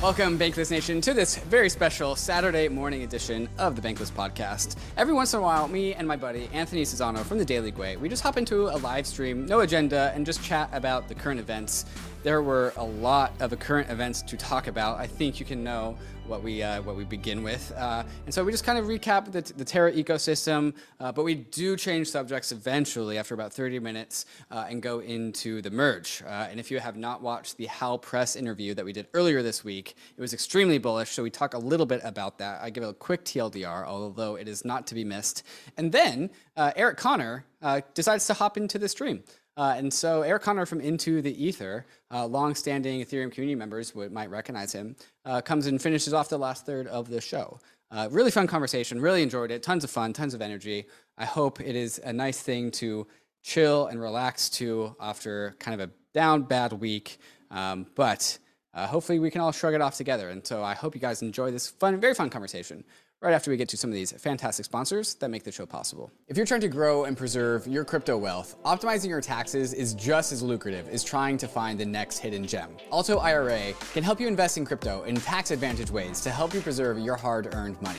Welcome, Bankless Nation, to this very special Saturday morning edition of the Bankless Podcast. Every once in a while, me and my buddy Anthony Sassano from the Daily Gwei, we just hop into a live stream, no agenda, and just chat about the current events. There were a lot of current events to talk about. I think you can know what we uh, what we begin with, uh, and so we just kind of recap the, the Terra ecosystem. Uh, but we do change subjects eventually after about 30 minutes uh, and go into the merge. Uh, and if you have not watched the Hal Press interview that we did earlier this week, it was extremely bullish. So we talk a little bit about that. I give a quick TLDR, although it is not to be missed. And then uh, Eric Conner decides to hop into the stream. Uh, and so Eric Conner from Into the Ether, uh, long-standing Ethereum community members would, might recognize him, uh, comes and finishes off the last third of the show. Uh, really fun conversation. Really enjoyed it. Tons of fun. Tons of energy. I hope it is a nice thing to chill and relax to after kind of a down bad week. Um, but uh, hopefully we can all shrug it off together. And so I hope you guys enjoy this fun, very fun conversation right after we get to some of these fantastic sponsors that make the show possible. If you're trying to grow and preserve your crypto wealth, optimizing your taxes is just as lucrative as trying to find the next hidden gem. Alto IRA can help you invest in crypto in tax advantage ways to help you preserve your hard earned money.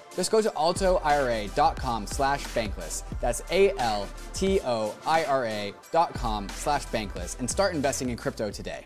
Just go to altoira.com slash bankless. That's A-L-T-O-I-R-A dot com slash bankless and start investing in crypto today.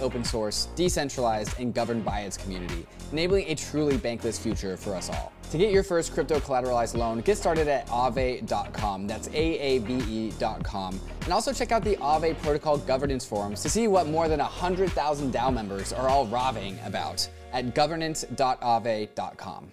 open source, decentralized, and governed by its community, enabling a truly bankless future for us all. To get your first crypto collateralized loan, get started at aave.com. That's A-A-V-E.com. And also check out the Aave Protocol Governance Forums to see what more than 100,000 DAO members are all raving about at governance.aave.com.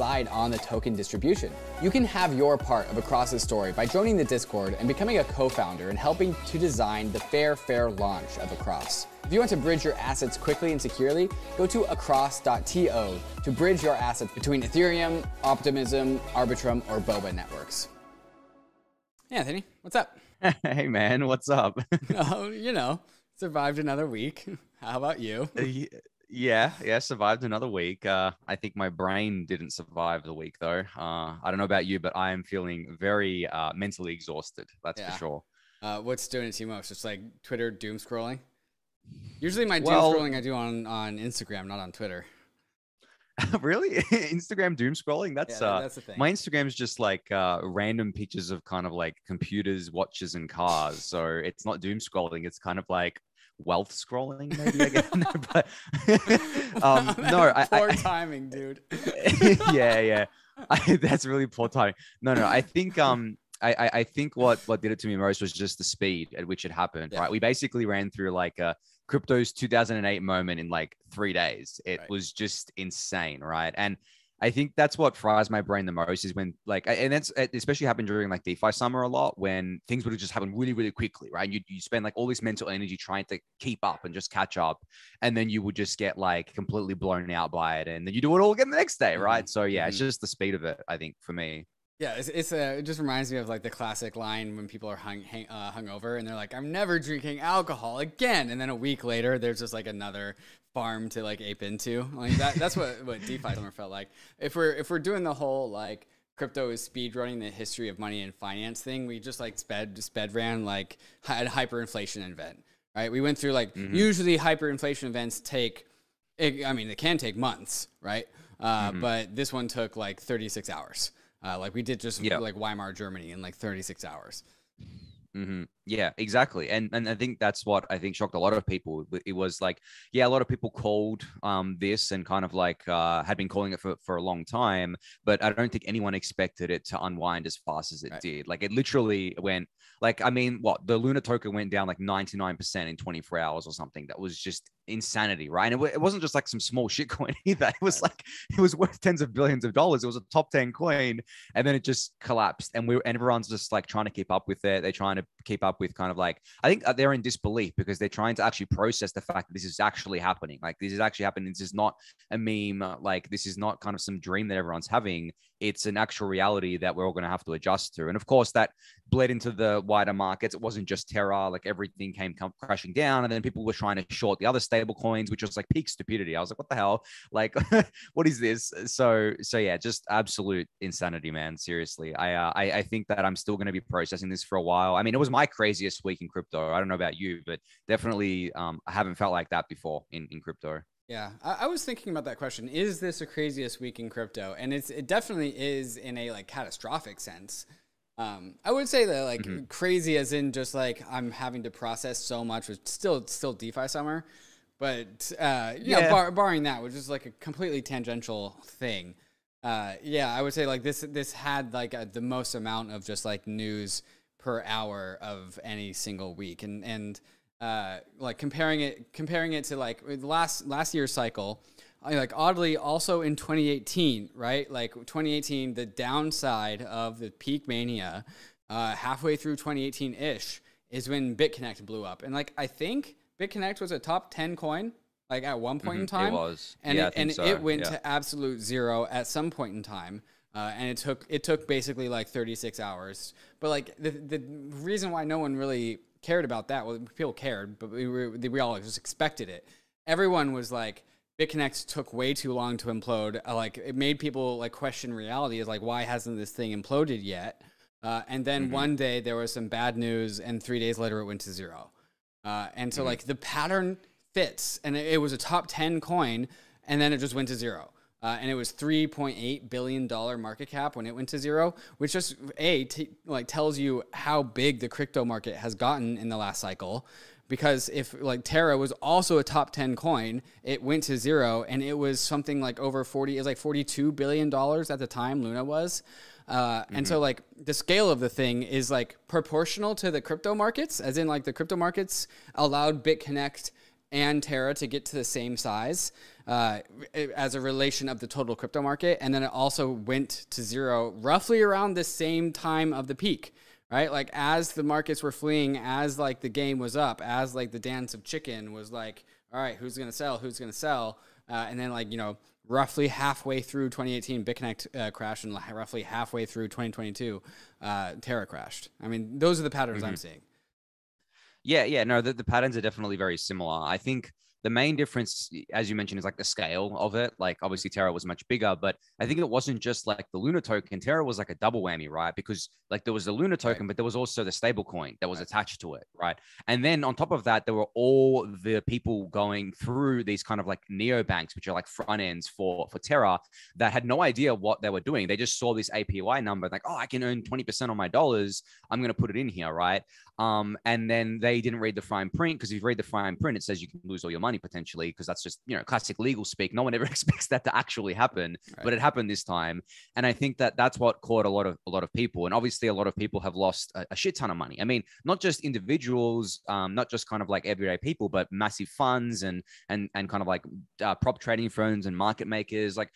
on the token distribution. You can have your part of Across's story by joining the Discord and becoming a co-founder and helping to design the fair, fair launch of Across. If you want to bridge your assets quickly and securely, go to across.to to bridge your assets between Ethereum, Optimism, Arbitrum, or Boba networks. Hey, Anthony, what's up? hey, man, what's up? oh, you know, survived another week. How about you? Uh, Yeah, yeah, survived another week. Uh, I think my brain didn't survive the week though. Uh, I don't know about you, but I am feeling very uh, mentally exhausted. That's yeah. for sure. Uh, what's doing it to you most? Just like Twitter doom scrolling. Usually my well, doom scrolling I do on on Instagram, not on Twitter. really? Instagram doom scrolling? That's yeah, uh that's the thing. my Instagram is just like uh random pictures of kind of like computers, watches, and cars. So it's not doom scrolling, it's kind of like wealth scrolling, maybe again. but um no, I, poor I, timing, dude. yeah, yeah. I, that's really poor timing. No, no, I think um I, I think what what did it to me most was just the speed at which it happened. Yeah. Right, we basically ran through like a crypto's 2008 moment in like three days. It right. was just insane, right? And I think that's what fries my brain the most is when like, and that's especially happened during like DeFi summer a lot when things would have just happened really, really quickly, right? You, you spend like all this mental energy trying to keep up and just catch up. And then you would just get like completely blown out by it. And then you do it all again the next day, right? Mm-hmm. So yeah, it's mm-hmm. just the speed of it, I think, for me. Yeah, it's, it's a, it just reminds me of like the classic line when people are hung hang, uh, hungover and they're like, "I'm never drinking alcohol again," and then a week later, there's just like another farm to like ape into. Like that, that's what what DeFi summer felt like. If we're if we're doing the whole like crypto is speed running the history of money and finance thing, we just like sped sped ran like a hyperinflation event, right? We went through like mm-hmm. usually hyperinflation events take, I mean, it can take months, right? Uh, mm-hmm. But this one took like 36 hours. Uh, like we did just yep. like Weimar Germany in like 36 hours. Mm-hmm. Yeah, exactly. And and I think that's what I think shocked a lot of people. It was like, yeah, a lot of people called um, this and kind of like uh, had been calling it for, for a long time, but I don't think anyone expected it to unwind as fast as it right. did. Like it literally went like, I mean, what the Luna token went down like 99% in 24 hours or something. That was just insanity, right? And it, it wasn't just like some small shit coin either. It was like it was worth tens of billions of dollars. It was a top 10 coin, and then it just collapsed. And we and everyone's just like trying to keep up with it. They're trying to keep up with kind of like I think uh, they're in disbelief because they're trying to actually process the fact that this is actually happening. Like this is actually happening. This is not a meme. Like this is not kind of some dream that everyone's having it's an actual reality that we're all going to have to adjust to. And of course, that bled into the wider markets. It wasn't just Terra, like everything came crashing down. And then people were trying to short the other stable coins, which was like peak stupidity. I was like, what the hell? Like, what is this? So, so yeah, just absolute insanity, man. Seriously. I, uh, I, I think that I'm still going to be processing this for a while. I mean, it was my craziest week in crypto. I don't know about you, but definitely um, I haven't felt like that before in, in crypto. Yeah, I, I, was thinking about that question. Is this the craziest week in crypto? And it's it definitely is in a like catastrophic sense. Um, I would say that like mm-hmm. crazy as in just like I'm having to process so much, which still still DeFi summer, but uh, yeah, know, bar, barring that, which is like a completely tangential thing. Uh, yeah, I would say like this this had like a, the most amount of just like news per hour of any single week, and and uh, like comparing it comparing it to like last last year's cycle like oddly also in 2018 right? Like 2018 the downside of the peak mania uh, halfway through 2018-ish is when bitconnect blew up. And like i think bitconnect was a top 10 coin like at one point mm-hmm. in time it was and yeah, it, and so. it went yeah. to absolute zero at some point in time uh, and it took it took basically like 36 hours but like the, the reason why no one really cared about that. Well, people cared, but we, were, we all just expected it. Everyone was like, BitConnect took way too long to implode. Uh, like it made people like question reality. Is like, why hasn't this thing imploded yet? Uh, and then mm-hmm. one day there was some bad news, and three days later it went to zero. Uh, and so mm-hmm. like the pattern fits, and it, it was a top ten coin, and then it just went to zero uh, and it was 3.8 billion dollar market cap when it went to zero, which just a t- like tells you how big the crypto market has gotten in the last cycle. Because if like Terra was also a top 10 coin, it went to zero and it was something like over 40, it was like 42 billion dollars at the time Luna was. Uh, mm-hmm. And so, mm-hmm. like, the scale of the thing is like proportional to the crypto markets, as in, like, the crypto markets allowed BitConnect and Terra to get to the same size uh, as a relation of the total crypto market. And then it also went to zero roughly around the same time of the peak, right? Like as the markets were fleeing, as like the game was up, as like the dance of chicken was like, all right, who's going to sell? Who's going to sell? Uh, and then like, you know, roughly halfway through 2018, BitConnect uh, crashed, and roughly halfway through 2022, uh, Terra crashed. I mean, those are the patterns mm-hmm. I'm seeing. Yeah, yeah, no, the, the patterns are definitely very similar. I think the main difference, as you mentioned, is like the scale of it. Like obviously Terra was much bigger, but I think it wasn't just like the Luna token. Terra was like a double whammy, right? Because like there was the Luna token, right. but there was also the stable coin that was right. attached to it, right? And then on top of that, there were all the people going through these kind of like neo banks, which are like front ends for for Terra, that had no idea what they were doing. They just saw this APY number, like, oh, I can earn 20% on my dollars. I'm gonna put it in here, right? Um, and then they didn't read the fine print because if you read the fine print, it says you can lose all your money potentially because that's just you know classic legal speak. No one ever expects that to actually happen, right. but it happened this time. And I think that that's what caught a lot of a lot of people. And obviously, a lot of people have lost a, a shit ton of money. I mean, not just individuals, um, not just kind of like everyday people, but massive funds and and and kind of like uh, prop trading firms and market makers. Like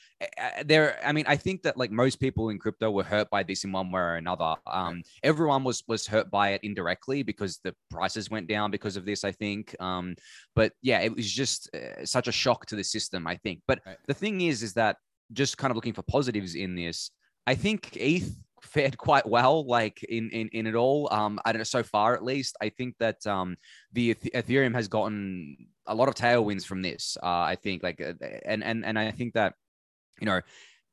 there, I mean, I think that like most people in crypto were hurt by this in one way or another. Um, right. Everyone was was hurt by it indirectly because the prices went down because of this, I think. Um, but yeah, it was just uh, such a shock to the system, I think. But right. the thing is, is that just kind of looking for positives in this, I think ETH fared quite well, like in in in it all. Um, I don't know so far at least. I think that um the Ethereum has gotten a lot of tailwinds from this. Uh, I think like uh, and and and I think that you know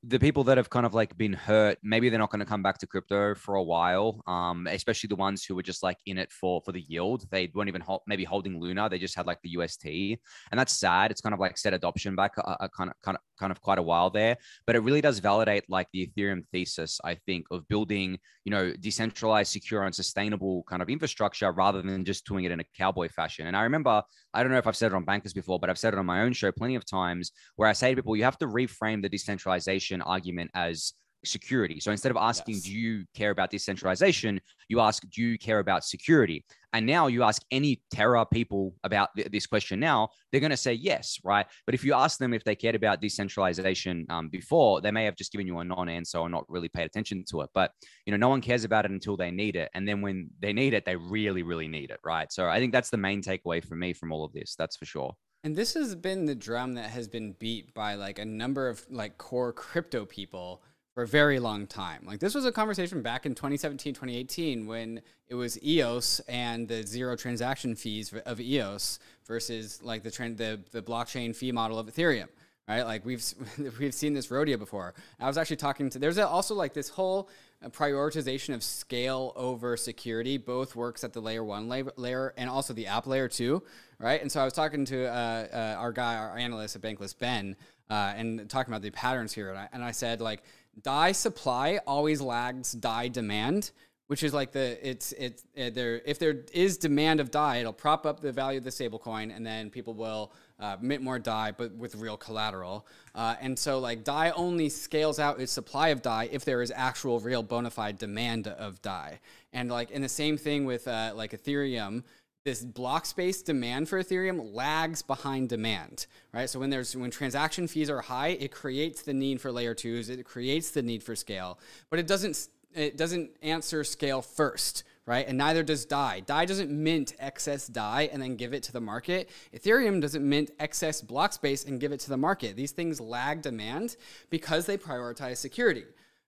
the people that have kind of like been hurt, maybe they're not going to come back to crypto for a while. Um, especially the ones who were just like in it for for the yield. They weren't even hold, maybe holding Luna. They just had like the UST, and that's sad. It's kind of like set adoption back a, a kind of kind of kind of quite a while there. But it really does validate like the Ethereum thesis, I think, of building you know decentralized, secure, and sustainable kind of infrastructure rather than just doing it in a cowboy fashion. And I remember, I don't know if I've said it on Bankless before, but I've said it on my own show plenty of times where I say to people, you have to reframe the decentralization argument as security. So instead of asking, yes. do you care about decentralization? You ask, do you care about security? And now you ask any Terra people about th- this question now, they're going to say yes, right? But if you ask them if they cared about decentralization um, before, they may have just given you a non-answer or not really paid attention to it. But you know, no one cares about it until they need it, and then when they need it, they really, really need it, right? So I think that's the main takeaway for me from all of this. That's for sure. And this has been the drum that has been beat by like a number of like core crypto people for a very long time. Like this was a conversation back in 2017, 2018 when it was EOS and the zero transaction fees of EOS versus like the trend the the blockchain fee model of Ethereum. Right, like we've we've seen this rodeo before. I was actually talking to. There's also like this whole uh, prioritization of scale over security. Both works at the layer one layer and also the app layer two. Right, and so I was talking to uh, uh, our guy, our analyst at Bankless, Ben, uh, and talking about the patterns here. And I, and I said like DAI supply always lags DAI demand, which is like the it's it, there if there is demand of DAI, it'll prop up the value of the stablecoin, and then people will uh, mint more DAI, but with real collateral. Uh, and so like DAI only scales out its supply of DAI if there is actual real bona fide demand of DAI. And like in the same thing with uh, like Ethereum, this block space demand for Ethereum lags behind demand, right? So when there's when transaction fees are high, it creates the need for layer twos, it creates the need for scale, but it doesn't it doesn't answer scale first, right? And neither does DAI. DAI doesn't mint excess DAI and then give it to the market. Ethereum doesn't mint excess block space and give it to the market. These things lag demand because they prioritize security.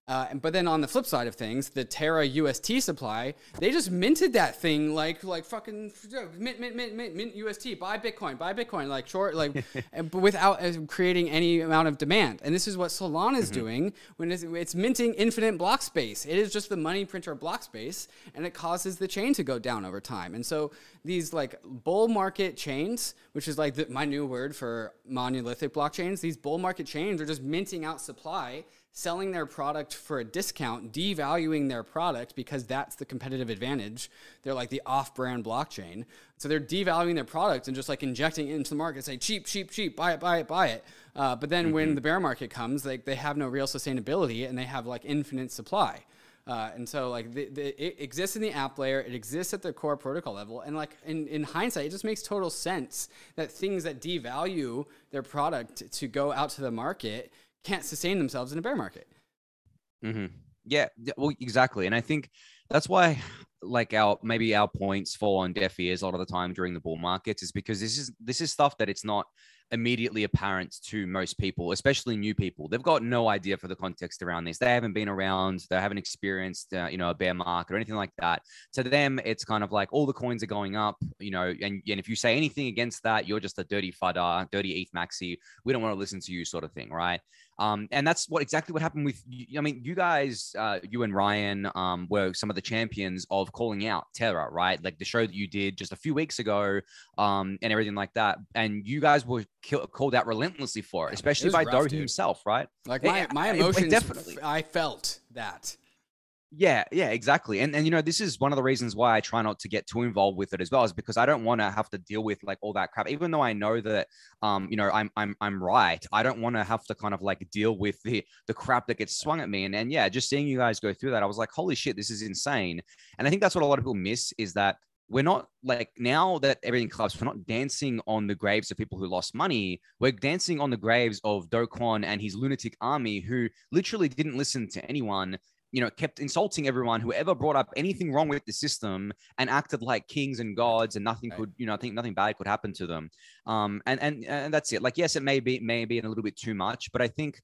Uh, but then on the flip side of things, the Terra UST supply, they just minted that thing like like fucking mint mint mint mint mint UST, buy Bitcoin, buy Bitcoin, like short like, but without uh, creating any amount of demand. And this is what Solana is mm-hmm. doing when it's, it's, minting infinite block space. It is just the money printer block space, and it causes the chain to go down over time. And so these like bull market chains, which is like the, my new word for monolithic blockchains, these bull market chains are just minting out supply selling their product for a discount, devaluing their product because that's the competitive advantage. They're like the off brand blockchain. So they're devaluing their product and just like injecting it into the market, say cheap, cheap, cheap, buy it, buy it, buy it. Uh, but then mm-hmm. when the bear market comes, like they have no real sustainability and they have like infinite supply. Uh, and so like the, the, it exists in the app layer, it exists at the core protocol level, and like in, in hindsight, it just makes total sense that things that devalue their product to go out to the market can't sustain themselves in a bear market. Mm-hmm. Yeah, well, exactly. And I think that's why, like our maybe our points fall on deaf ears a lot of the time during the bull markets is because this is this is stuff that it's not immediately apparent to most people, especially new people. They've got no idea for the context around this. They haven't been around. They haven't experienced, uh, you know, a bear market or anything like that. To them, it's kind of like all the coins are going up, you know, and, and if you say anything against that, you're just a dirty fudder, dirty ETH maxi. We don't want to listen to you, sort of thing, right? Um, and that's what exactly what happened with. I mean, you guys, uh, you and Ryan, um, were some of the champions of calling out Terra, right? Like the show that you did just a few weeks ago, um, and everything like that. And you guys were kill, called out relentlessly for it, especially it by Do himself, right? Like my, my emotions, definitely. I felt that. Yeah, yeah, exactly. And and you know, this is one of the reasons why I try not to get too involved with it as well, is because I don't want to have to deal with like all that crap. Even though I know that um, you know, I'm I'm I'm right. I don't want to have to kind of like deal with the the crap that gets swung at me. And and yeah, just seeing you guys go through that, I was like, holy shit, this is insane. And I think that's what a lot of people miss is that we're not like now that everything collapsed, we're not dancing on the graves of people who lost money. We're dancing on the graves of Do Kwon and his lunatic army who literally didn't listen to anyone. You know, kept insulting everyone who ever brought up anything wrong with the system and acted like kings and gods, and nothing could, you know, I think nothing bad could happen to them. Um, and and and that's it. Like, yes, it may be maybe a little bit too much, but I think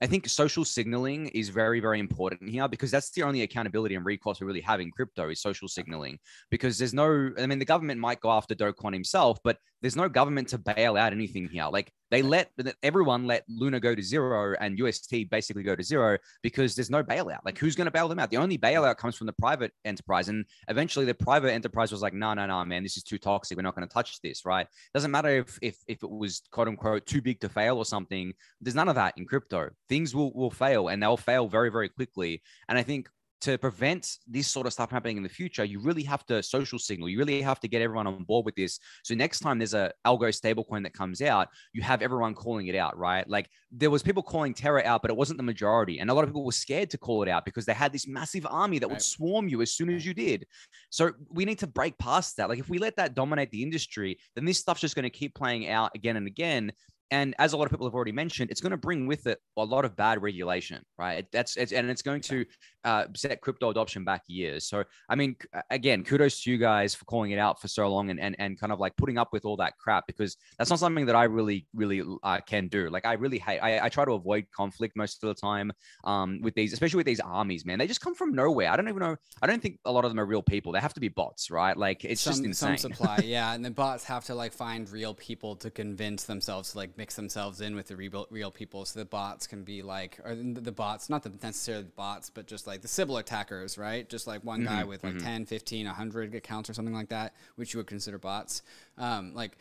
I think social signaling is very, very important here because that's the only accountability and recourse we really have in crypto is social signaling. Because there's no, I mean, the government might go after Do Kwon himself, but there's no government to bail out anything here. Like they let everyone let Luna go to zero and UST basically go to zero because there's no bailout. Like who's going to bail them out? The only bailout comes from the private enterprise. And eventually the private enterprise was like, no, no, no, man, this is too toxic. We're not going to touch this, right? Doesn't matter if, if, if it was quote unquote too big to fail or something. There's none of that in crypto. Things will, will fail and they'll fail very, very quickly. And I think to prevent this sort of stuff happening in the future, you really have to social signal. You really have to get everyone on board with this. So next time there's a algo stablecoin that comes out, you have everyone calling it out, right? Like there was people calling Terra out, but it wasn't the majority, and a lot of people were scared to call it out because they had this massive army that would swarm you as soon as you did. So we need to break past that. Like if we let that dominate the industry, then this stuff's just going to keep playing out again and again. And as a lot of people have already mentioned, it's going to bring with it a lot of bad regulation, right? That's it's, and it's going to uh, set crypto adoption back years. So, I mean, again, kudos to you guys for calling it out for so long and and, and kind of like putting up with all that crap because that's not something that I really really uh, can do. Like, I really hate. I, I try to avoid conflict most of the time um, with these, especially with these armies. Man, they just come from nowhere. I don't even know. I don't think a lot of them are real people. They have to be bots, right? Like, it's some, just insane. Some supply, yeah, and the bots have to like find real people to convince themselves to like mix themselves in with the real, real people so the bots can be like or the bots not the necessarily the bots but just like the Sybil attackers right just like one guy mm-hmm, with like mm-hmm. 10 15 100 accounts or something like that which you would consider bots um, like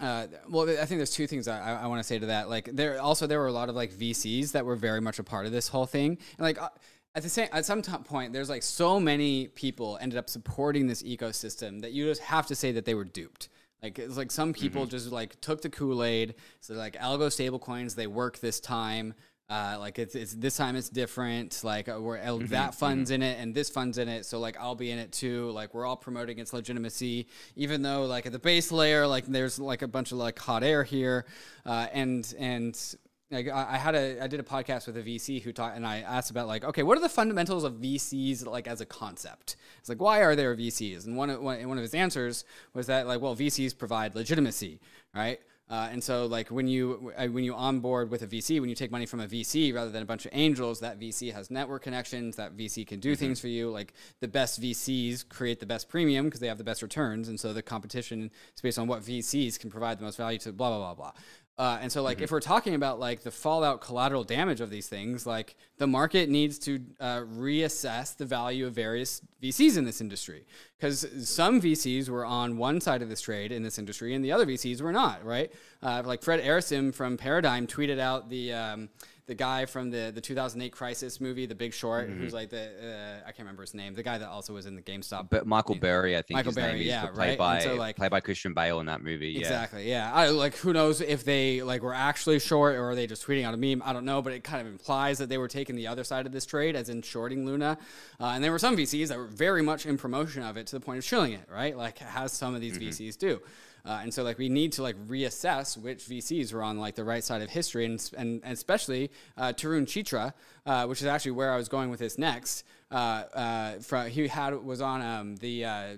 uh, well, I think there's two things I, I want to say to that. Like, there also there were a lot of like VCs that were very much a part of this whole thing, and like uh, at the same at some t- point, there's like so many people ended up supporting this ecosystem that you just have to say that they were duped. Like it's like some people mm-hmm. just like took the Kool Aid. So like algo stablecoins, they work this time. Uh, like it's, it's this time it's different. Like uh, we're mm-hmm. that funds mm-hmm. in it and this funds in it. So like I'll be in it too. Like we're all promoting its legitimacy, even though like at the base layer, like there's like a bunch of like hot air here, uh, and and like I, had a I did a podcast with a VC who taught and I asked about like okay what are the fundamentals of VCs like as a concept? It's like why are there VCs and one of, one, one of his answers was that like well VCs provide legitimacy right? Uh, and so like when you uh, when you onboard with a VC when you take money from a VC rather than a bunch of angels that VC has network connections that VC can do mm-hmm. things for you. Like the best VCs create the best premium because they have the best returns. And so the competition is based on what VCs can provide the most value to blah blah blah blah uh, and so, like, mm-hmm. if we're talking about like the fallout collateral damage of these things, like the market needs to uh, reassess the value of various VCs in this industry because some VCs were on one side of this trade in this industry and the other VCs were not, right? Uh, like Fred Ehrsam from Paradigm tweeted out the. Um, the guy from the the 2008 Crisis movie, The Big Short, mm-hmm. who's like the uh, I can't remember his name, the guy that also was in the GameStop. But Michael Burry, I think. Michael Burry, yeah, played right. By, so like played by Christian Bale in that movie. Exactly, yeah. I, like who knows if they like were actually short or are they just tweeting out a meme? I don't know, but it kind of implies that they were taking the other side of this trade, as in shorting Luna. Uh, and there were some VCs that were very much in promotion of it to the point of shilling it, right? Like as some of these mm-hmm. VCs do. Uh, and so like we need to like reassess which VCs were on like the right side of history, and and, and especially uh, Tarun Chitra, uh, which is actually where I was going with this next. Uh, uh, from, he had was on um, the uh,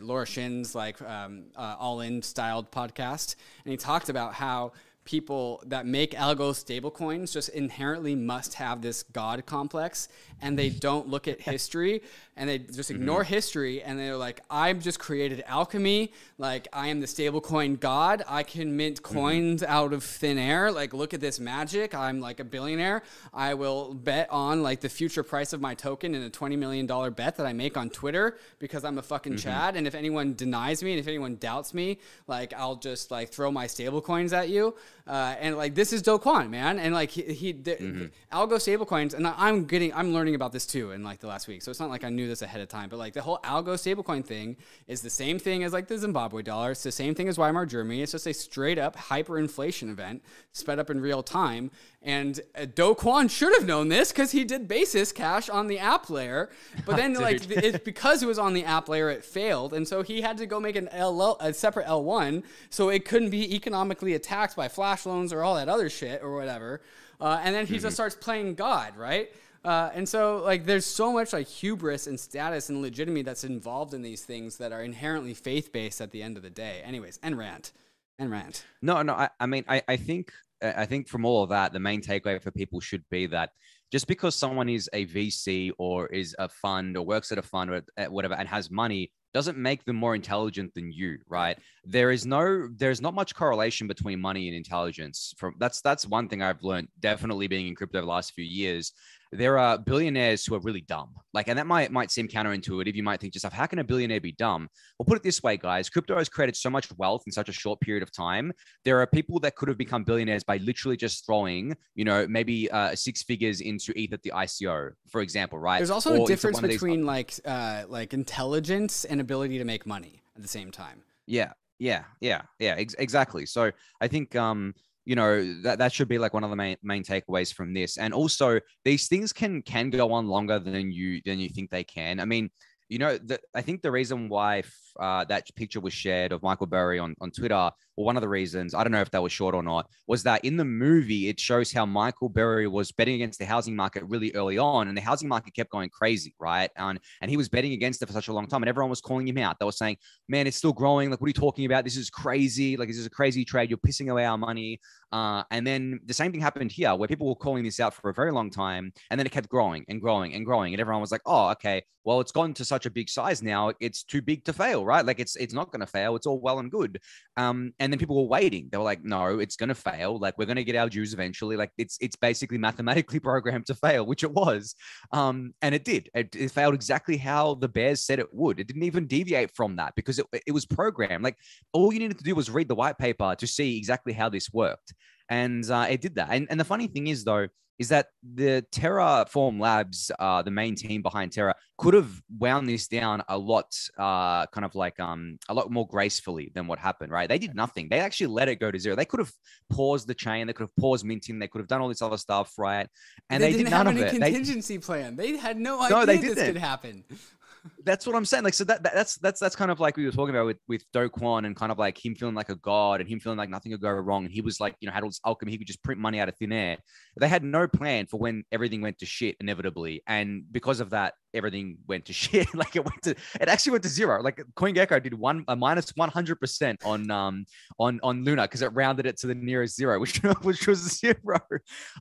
Laura Shin's like um, all in styled podcast, and he talked about how people that make algo stablecoins just inherently must have this god complex and they don't look at history and they just mm-hmm. ignore mm-hmm. history and they're like i've just created alchemy like i am the stablecoin god i can mint mm-hmm. coins mm-hmm. out of thin air like look at this magic i'm like a billionaire i will bet on like the future price of my token in a 20 million dollar bet that i make on twitter because i'm a fucking mm-hmm. chad and if anyone denies me and if anyone doubts me like i'll just like throw my stablecoins at you uh, and like this is Do Kwon, man, and like he, he the, mm-hmm. algo stablecoins, and I'm getting, I'm learning about this too in like the last week. So it's not like I knew this ahead of time, but like the whole algo stablecoin thing is the same thing as like the Zimbabwe dollar. It's the same thing as Weimar Germany. It's just a straight up hyperinflation event sped up in real time. And uh, Do Kwon should have known this because he did basis cash on the app layer, but then like it, because it was on the app layer, it failed, and so he had to go make an L a separate L1 so it couldn't be economically attacked by flash loans or all that other shit or whatever. Uh, and then he mm-hmm. just starts playing God, right? Uh, and so, like, there's so much like hubris and status and legitimacy that's involved in these things that are inherently faith based at the end of the day. Anyways, and rant. and rant. No, no. I, I mean, I, I think I think from all of that, the main takeaway for people should be that just because someone is a VC or is a fund or works at a fund or whatever and has money doesn't make them more intelligent than you, right? There is no, there's not much correlation between money and intelligence. From that's that's one thing I've learned definitely being in crypto over the last few years there are billionaires who are really dumb. Like, and that might might seem counterintuitive. You might think yourself, how can a billionaire be dumb? Well, put it this way, guys. Crypto has created so much wealth in such a short period of time. There are people that could have become billionaires by literally just throwing, you know, maybe uh, six figures into ETH at the ICO, for example, right? There's also or a difference between these... like uh, like intelligence and ability to make money at the same time. Yeah, yeah, yeah, yeah, ex- exactly. So I think um you know that, that should be like one of the main, main takeaways from this. And also these things can can go on longer than you than you think they can. I mean you know, the, I think the reason why uh, that picture was shared of Michael Burry on, on Twitter, or one of the reasons, I don't know if that was short or not, was that in the movie, it shows how Michael Burry was betting against the housing market really early on, and the housing market kept going crazy, right? And, and he was betting against it for such a long time, and everyone was calling him out. They were saying, man, it's still growing. Like, what are you talking about? This is crazy. Like, this is a crazy trade. You're pissing away our money. Uh, and then the same thing happened here where people were calling this out for a very long time. And then it kept growing and growing and growing. And everyone was like, oh, okay, well, it's gotten to such a big size now. It's too big to fail, right? Like it's it's not going to fail. It's all well and good. Um, and then people were waiting. They were like, no, it's going to fail. Like we're going to get our dues eventually. Like it's it's basically mathematically programmed to fail, which it was. Um, and it did. It, it failed exactly how the Bears said it would. It didn't even deviate from that because it, it was programmed. Like all you needed to do was read the white paper to see exactly how this worked and uh, it did that. And, and the funny thing is, though, is that the Terraform Labs, uh, the main team behind Terra, could have wound this down a lot, uh, kind of like um, a lot more gracefully than what happened. Right? They did nothing. They actually let it go to zero. They could have paused the chain. They could have paused minting. They could have done all this other stuff, right? And they, they did none of it. Contingency they, plan. They had no idea no, they this didn't. could happen that's what I'm saying. Like, so that, that, that's that's that's kind of like we were talking about with with Do Kwon and kind of like him feeling like a god and him feeling like nothing could go wrong. And he was like, you know, had all this alchemy. He could just print money out of thin air. They had no plan for when everything went to shit inevitably, and because of that, everything went to shit. like it went to it actually went to zero. Like CoinGecko did one a minus one hundred percent on um on on Luna because it rounded it to the nearest zero, which which was zero.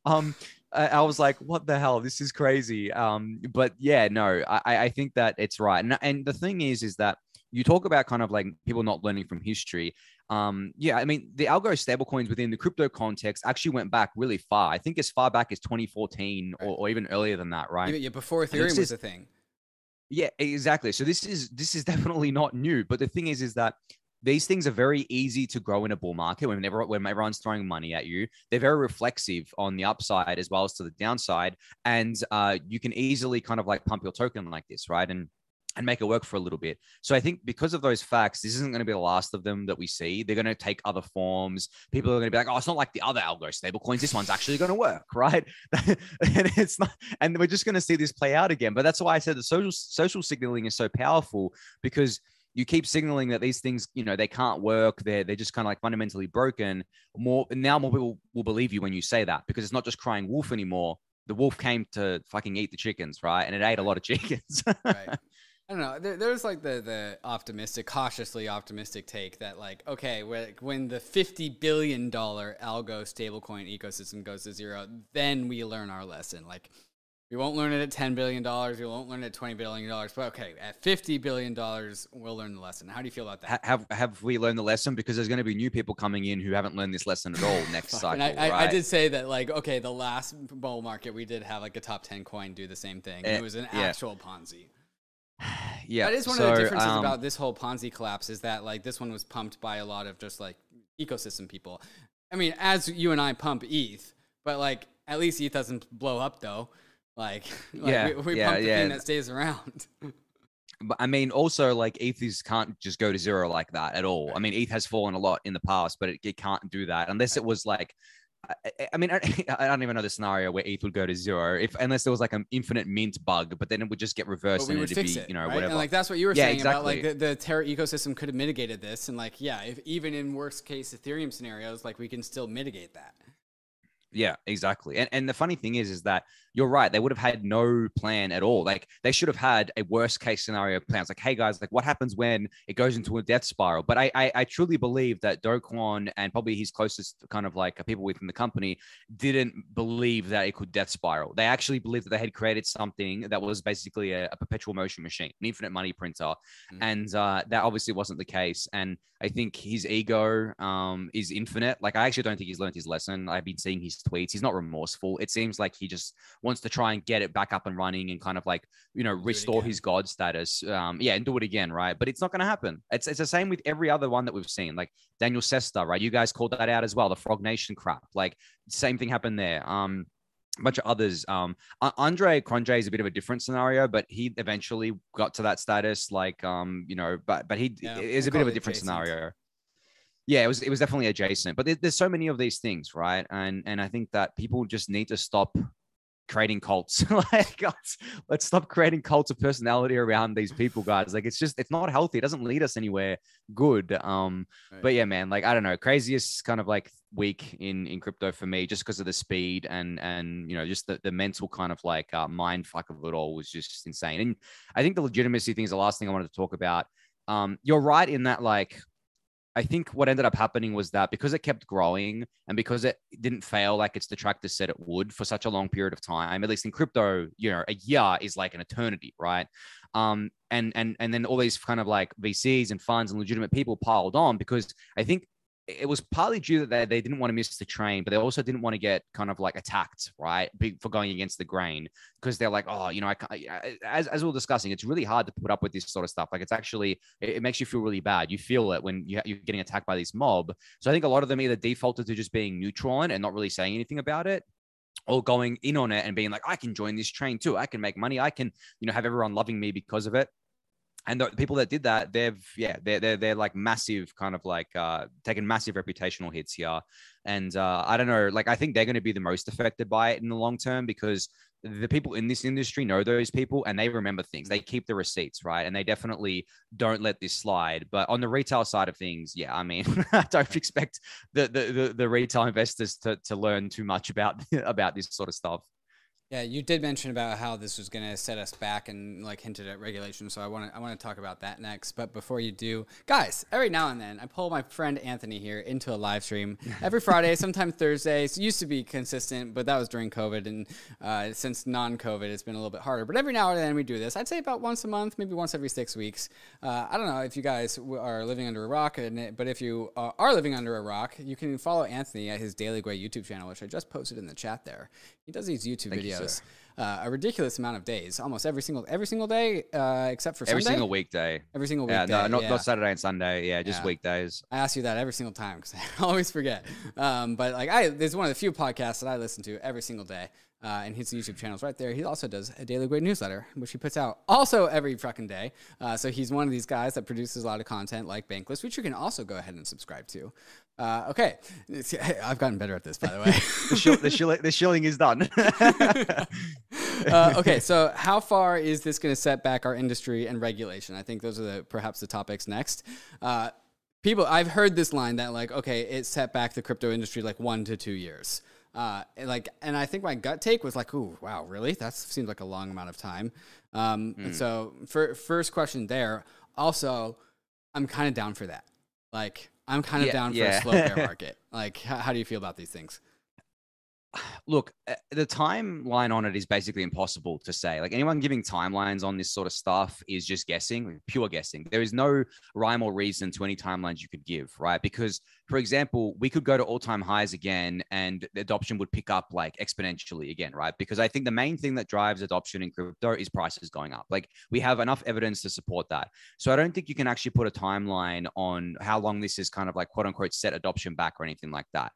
Um, I was like, what the hell? This is crazy. Um, but yeah, no, I, I think that it's right. And, and the thing is, is that you talk about kind of like people not learning from history. Um, yeah, I mean, the algo stablecoins within the crypto context actually went back really far. I think as far back as 2014 right. or, or, even earlier than that, right? Yeah, before Ethereum was a thing. Yeah, exactly. So this is this is definitely not new. But the thing is, is that these things are very easy to grow in a bull market whenever when everyone's throwing money at you. They're very reflexive on the upside as well as to the downside, and uh, you can easily kind of like pump your token like this, right? And and make it work for a little bit. So I think because of those facts, this isn't going to be the last of them that we see. They're going to take other forms. People are going to be like, "Oh, it's not like the other algo stablecoins. This one's actually going to work, right?" and it's not. And we're just going to see this play out again. But that's why I said the social social signaling is so powerful because you keep signaling that these things, you know, they can't work. They're they're just kind of like fundamentally broken. More now, more people will believe you when you say that because it's not just crying wolf anymore. The wolf came to fucking eat the chickens, right? And it ate a lot of chickens. right. I don't know. There, there's like the the optimistic, cautiously optimistic take that like, okay, when the fifty billion dollar algo stablecoin ecosystem goes to zero, then we learn our lesson. Like we won't learn it at $10 billion. We won't learn it at $20 billion. But okay, at $50 billion, we'll learn the lesson. How do you feel about that? Have have we learned the lesson? Because there's going to be new people coming in who haven't learned this lesson at all next cycle. I, right? I, did say that, like, okay, the last bull market, we did have like a top 10 coin do the same thing. Eh, it was an yeah. actual Ponzi. yeah. That is one so, of the differences um, about this whole Ponzi collapse is that, like, this one was pumped by a lot of just like ecosystem people. I mean, as you and I pump ETH, but like, at least ETH doesn't blow up though. Like, like yeah, we, we yeah, pump the yeah. thing that stays around. but I mean, also like ETH is, can't just go to zero like that at all. I mean, ETH has fallen a lot in the past, but it, it can't do that unless it was like. I, I mean, I, I, don't even know the scenario where ETH would go to zero, if unless there was like an infinite mint bug, but then it would just get reversed and it'd be, it, you know, right? whatever. And like that's what you were yeah, saying exactly. about like the, the Terra ecosystem could have mitigated this, and like yeah, if even in worst case Ethereum scenarios, like we can still mitigate that. Yeah, exactly. And and the funny thing is, is that you're right. They would have had no plan at all. Like they should have had a worst case scenario plan. It's like, hey guys, like what happens when it goes into a death spiral? But I, I, I truly believe that Do Kwon and probably his closest kind of like people within the company didn't believe that it could death spiral. They actually believed that they had created something that was basically a, a perpetual motion machine, an infinite money printer, mm-hmm. and uh, that obviously wasn't the case. And I think his ego um, is infinite. Like I actually don't think he's learned his lesson. I've been seeing his tweets. He's not remorseful. It seems like he just wants to try and get it back up and running and kind of like you know restore his god status. Um, yeah, and do it again, right? But it's not going to happen. It's it's the same with every other one that we've seen. Like Daniel Sesta, right? You guys called that out as well. The Frog Nation crap. Like same thing happened there. Um, a bunch of others. Um, Andre Cronje is a bit of a different scenario, but he eventually got to that status. Like, um, you know, but but he yeah, is a bit of a different adjacent. scenario. Yeah, it was it was definitely adjacent, but there, there's so many of these things, right? And and I think that people just need to stop creating cults. like, let's, let's stop creating cults of personality around these people, guys. Like, it's just, it's not healthy. It doesn't lead us anywhere good. Um, right. but yeah, man, like, I don't know, craziest kind of like week in, in crypto for me, just because of the speed and, and, you know, just the, the mental kind of like uh, mind fuck of it all was just insane. And I think the legitimacy thing is the last thing I wanted to talk about. Um, you're right in that, like, I think what ended up happening was that because it kept growing and because it didn't fail like its detractors said it would for such a long period of time, at least in crypto, you know, a year is like an eternity, right? Um, and and and then all these kind of like VCs and funds and legitimate people piled on because I think it was partly due that they, they didn't want to miss the train, but they also didn't want to get kind of like attacked, right? For going against the grain because they're like, oh, you know, I as, as we are discussing, it's really hard to put up with this sort of stuff. Like it's actually, it, it makes you feel really bad. You feel it when you, you're getting attacked by this mob. So I think a lot of them either defaulted to just being neutral on and not really saying anything about it or going in on it and being like, I can join this train too. I can make money. I can, you know, have everyone loving me because of it and the people that did that, they've yeah, they're they're, they're like massive, kind of like uh, taking massive reputational hits here, and uh, I don't know, like I think they're going to be the most affected by it in the long term because the people in this industry know those people and they remember things. They keep the receipts, right? And they definitely don't let this slide. But on the retail side of things, yeah, I mean, I don't expect the, the the, the retail investors to to learn too much about about this sort of stuff. Yeah, you did mention about how this was going to set us back and like hinted at regulation. So I want to I want to talk about that next. But before you do, guys, every now and then I pull my friend Anthony here into a live stream every Friday, sometimes Thursdays. It used to be consistent, but that was during COVID, and uh, since non-COVID, it's been a little bit harder. But every now and then we do this. I'd say about once a month, maybe once every six weeks. Uh, I don't know if you guys are living under a rock, but if you uh, are living under a rock, you can follow Anthony at his Daily Gwei YouTube channel, which I just posted in the chat there. He does these YouTube Thank videos you, uh, a ridiculous amount of days, almost every single every single day, uh, except for every Sunday? single weekday. Every single weekday. Yeah, no, not, yeah. not Saturday and Sunday. Yeah, just yeah. weekdays. I ask you that every single time because I always forget. Um, but like I, there's one of the few podcasts that I listen to every single day. Uh, and his YouTube channel is right there. He also does a Daily Gwei newsletter, which he puts out also every fucking day. Uh, so he's one of these guys that produces a lot of content like Bankless, which you can also go ahead and subscribe to. Uh, okay, I've gotten better at this, by the way. the, shill, the, shill, the, shilling is done. uh, okay, so how far is this going to set back our industry and regulation? I think those are the, perhaps the topics next. Uh, people, I've heard this line that like, okay, it set back the crypto industry like one to two years. Uh, like, and I think my gut take was like, "Ooh, wow, really? That seems like a long amount of time." Um, mm. So, for first question there. Also, I'm kind of down for that. Like, I'm kind of yeah, down for yeah. a slow bear market. Like, how, how do you feel about these things? Look, uh, the timeline on it is basically impossible to say. Like anyone giving timelines on this sort of stuff is just guessing, pure guessing. There is no rhyme or reason to any timelines you could give, right? Because, for example, we could go to all time highs again and adoption would pick up like exponentially again, right? Because I think the main thing that drives adoption in crypto is prices going up. Like we have enough evidence to support that. So I don't think you can actually put a timeline on how long this is kind of like quote unquote set adoption back or anything like that.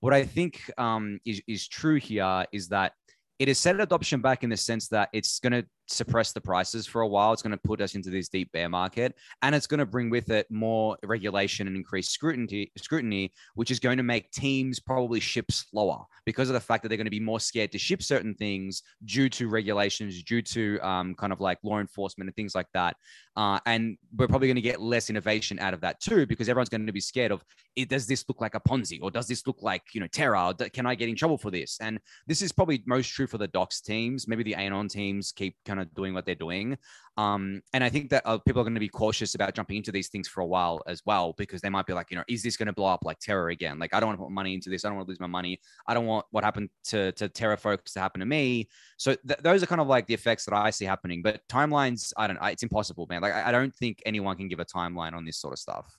What I think um, is, is true here is that it has set adoption back in the sense that it's going to suppress the prices for a while. It's going to put us into this deep bear market, and it's going to bring with it more regulation and increased scrutiny, scrutiny, which is going to make teams probably ship slower because of the fact that they're going to be more scared to ship certain things due to regulations, due to um, kind of like law enforcement and things like that. Uh, and we're probably going to get less innovation out of that too, because everyone's going to be scared of. Does this look like a Ponzi, or does this look like you know Terra? Can I get in trouble for this? And this is probably most true for the Doxxed teams. Maybe the Anon teams keep kind of doing what they're doing. Um, and I think that uh, people are going to be cautious about jumping into these things for a while as well, because they might be like, you know, is this going to blow up like Terra again? Like, I don't want to put money into this. I don't want to lose my money. I don't want what happened to, to Terra folks to happen to me. So th- those are kind of like the effects that I see happening. But timelines, I don't, know, it's impossible, man. Like, I, I don't think anyone can give a timeline on this sort of stuff.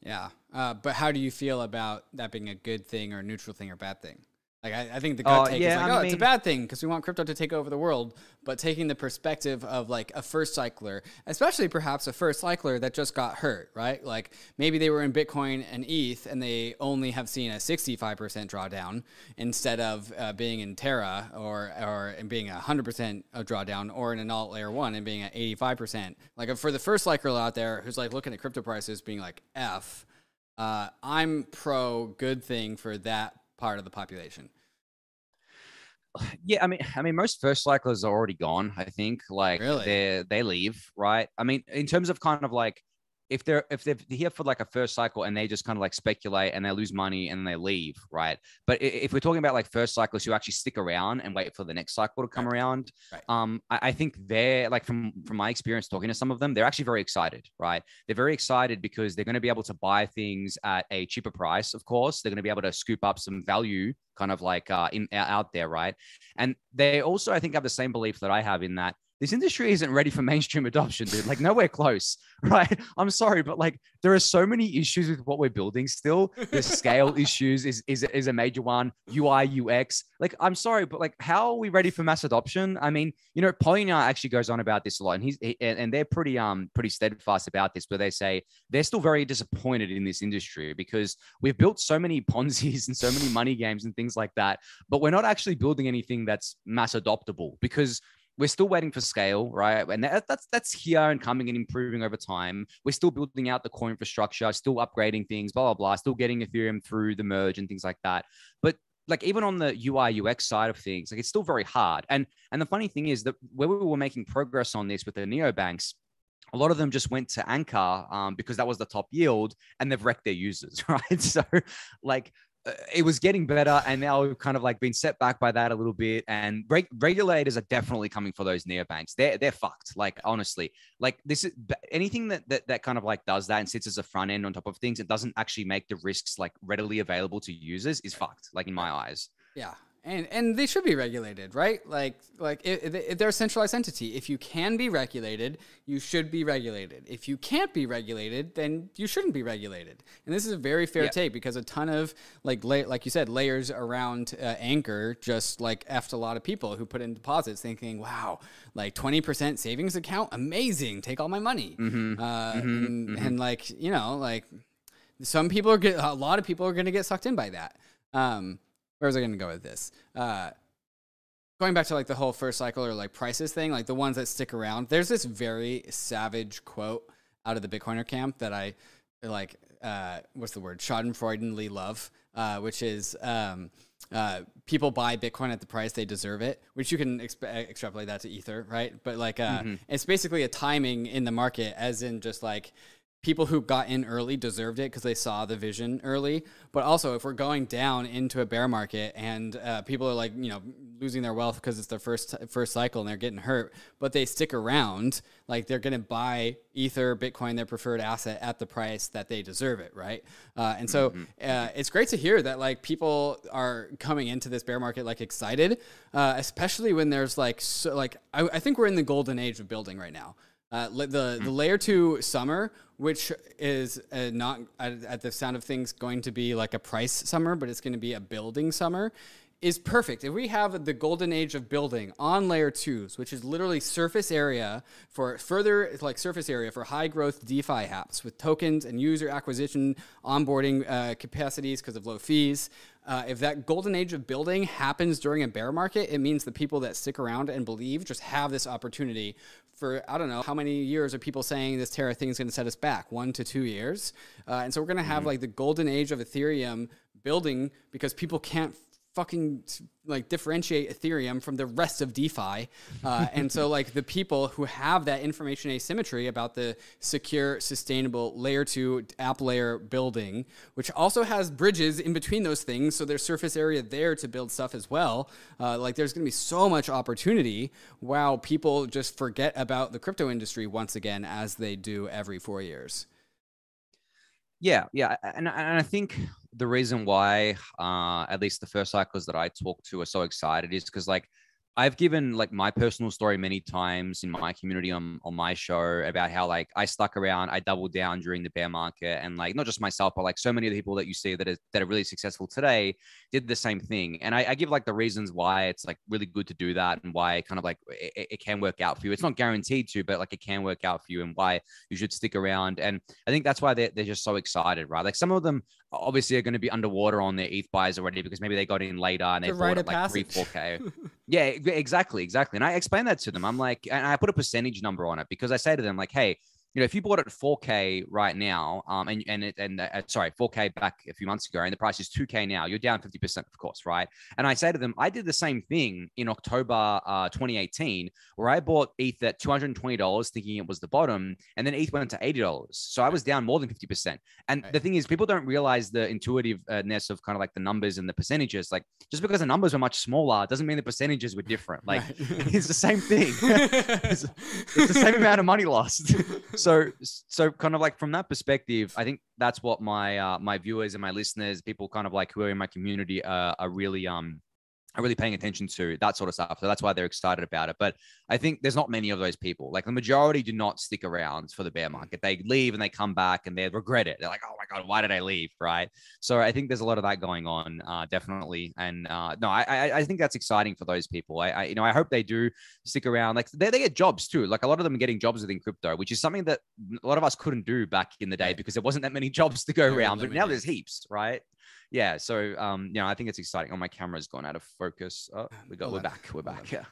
Yeah. Uh, but how do you feel about that being a good thing or a neutral thing or bad thing? Like I, I think the gut uh, take yeah, is like, I oh, mean, it's a bad thing because we want crypto to take over the world. But taking the perspective of like a first cycler, especially perhaps a first cycler that just got hurt, right? Like maybe they were in Bitcoin and ETH and they only have seen a 65% drawdown instead of uh, being in Terra or or being a 100% of drawdown or in an alt layer one and being at 85%. Like for the first cycler out there who's like looking at crypto prices being like F, uh, I'm pro good thing for that part of the population. Yeah, I mean, I mean, most first cyclers are already gone. I think, like, really? they they leave, right? I mean, in terms of kind of like if they're if they're here for like a first cycle and they just kind of like speculate and they lose money and they leave, right? But if we're talking about like first cyclists who actually stick around and wait for the next cycle to come right. around, right. um, I, I, think they're like from from my experience talking to some of them, they're actually very excited, right? They're very excited because they're going to be able to buy things at a cheaper price. Of course, they're going to be able to scoop up some value, kind of like uh, in out there, right? And they also, I think, have the same belief that I have in that this industry isn't ready for mainstream adoption, dude. Like nowhere close, right? I'm sorry, but like there are so many issues with what we're building still. The scale issues is, is is a major one. UI UX. Like I'm sorry, but like how are we ready for mass adoption? I mean, you know, Polynya actually goes on about this a lot, and he's he, and they're pretty um pretty steadfast about this, where they say they're still very disappointed in this industry because we've built so many Ponzi's and so many money games and things like that, but we're not actually building anything that's mass adoptable because we're still waiting for scale, right? And that, that's that's here and coming and improving over time. We're still building out the core infrastructure, still upgrading things, blah blah blah, still getting Ethereum through the merge and things like that. But like even on the UI UX side of things, like it's still very hard. And and the funny thing is that where we were making progress on this with the neobanks, a lot of them just went to Anchor um, because that was the top yield, and they've wrecked their users, right? So like it was getting better and now we've kind of like been set back by that a little bit and reg- regulators are definitely coming for those neobanks they're they're fucked like honestly. Like this is anything that, that that kind of like does that and sits as a front end on top of things it doesn't actually make the risks like readily available to users is fucked like in my eyes. Yeah and and they should be regulated, right? Like like if, they're a centralized entity. If you can be regulated, you should be regulated. If you can't be regulated, then you shouldn't be regulated. And this is a very fair yeah. take because a ton of like la- like you said, layers around uh, Anchor just like effed a lot of people who put in deposits, thinking, "Wow, like twenty percent savings account, amazing! Take all my money." Mm-hmm. Uh, mm-hmm. And, mm-hmm. and, like you know, like some people are get, a lot of people are going to get sucked in by that. Um, where was I going to go with this? Uh, going back to like the whole first cycle or like prices thing, like the ones that stick around. There's this very savage quote out of the Bitcoiner camp that I like. Uh, what's the word? Schadenfreudenly love, uh, which is um, uh, people buy Bitcoin at the price they deserve it, which you can exp- extrapolate that to Ether, right? But like, uh, mm-hmm. it's basically a timing in the market, as in just like people who got in early deserved it because they saw the vision early. But also, if we're going down into a bear market and uh, people are like, you know, losing their wealth because it's their first first cycle and they're getting hurt, but they stick around, like they're going to buy Ether, Bitcoin, their preferred asset at the price that they deserve it, right? Uh, and so mm-hmm. uh, it's great to hear that like people are coming into this bear market like excited, uh, especially when there's like so like I, I think we're in the golden age of building right now. Uh, the the hmm. layer two summer, which is not at, at, the sound of things going to be like a price summer, but it's going to be a building summer, is perfect. If we have the golden age of building on layer twos, which is literally surface area for further like surface area for high growth DeFi apps with tokens and user acquisition onboarding uh, capacities because of low fees. Uh, if that golden age of building happens during a bear market, it means the people that stick around and believe just have this opportunity for I don't know how many years are people saying this Terra thing is going to set us back one to two years, uh, and so we're going to have mm-hmm. like the golden age of Ethereum building because people can't fucking like differentiate Ethereum from the rest of DeFi. Uh, and so like the people who have that information asymmetry about the secure, sustainable layer two app layer building, which also has bridges in between those things. So there's surface area there to build stuff as well. Uh, like there's going to be so much opportunity while people just forget about the crypto industry once again, as they do every four years. Yeah, yeah, and, and I think the reason why, uh, at least the first cycles that I talk to are so excited is because like I've given like my personal story many times in my community on, on my show about how like I stuck around, I doubled down during the bear market, and like not just myself, but like so many of the people that you see that are that are really successful today did the same thing. And I, I give like the reasons why it's like really good to do that and why kind of like it, it, can work out for you. It's not guaranteed to, but like it can work out for you and why you should stick around. And I think that's why they're, they're just so excited, right? Like some of them obviously are going to be underwater on their ETH buys already because maybe they got in later and they the bought it like three, four K. yeah, exactly, exactly. And I explain that to them. I'm like, and I put a percentage number on it because I say to them, like, hey, you know, if you bought it at 4K right now, um, and and it, and uh, sorry, 4K back a few months ago, and the price is 2K now, you're down 50%, of course, right? And I say to them, I did the same thing in October uh, 2018, where I bought ETH at $220, thinking it was the bottom, and then ETH went to $80. So I was down more than 50%. And right. the thing is, people don't realize the intuitiveness of kind of like the numbers and the percentages. Like just because the numbers were much smaller doesn't mean the percentages were different. Like right. it's the same thing. it's, it's the same amount of money lost so so kind of like from that perspective i think that's what my uh, my viewers and my listeners people kind of like who are in my community uh, are really um are really paying attention to that sort of stuff. So that's why they're excited about it. But I think there's not many of those people. Like the majority do not stick around for the bear market. They leave and they come back and they regret it. They're like, oh my God, why did I leave? Right. So I think there's a lot of that going on, uh, definitely. And uh, no, I, I, I think that's exciting for those people. I, I, you know, I hope they do stick around. Like they, they get jobs too. Like a lot of them are getting jobs within crypto, which is something that a lot of us couldn't do back in the day because there wasn't that many jobs to go around. But now there's heaps, right? Yeah, so um, you know, I think it's exciting. Oh, my camera's gone out of focus. Oh, we got, we're back, we're back. Yeah.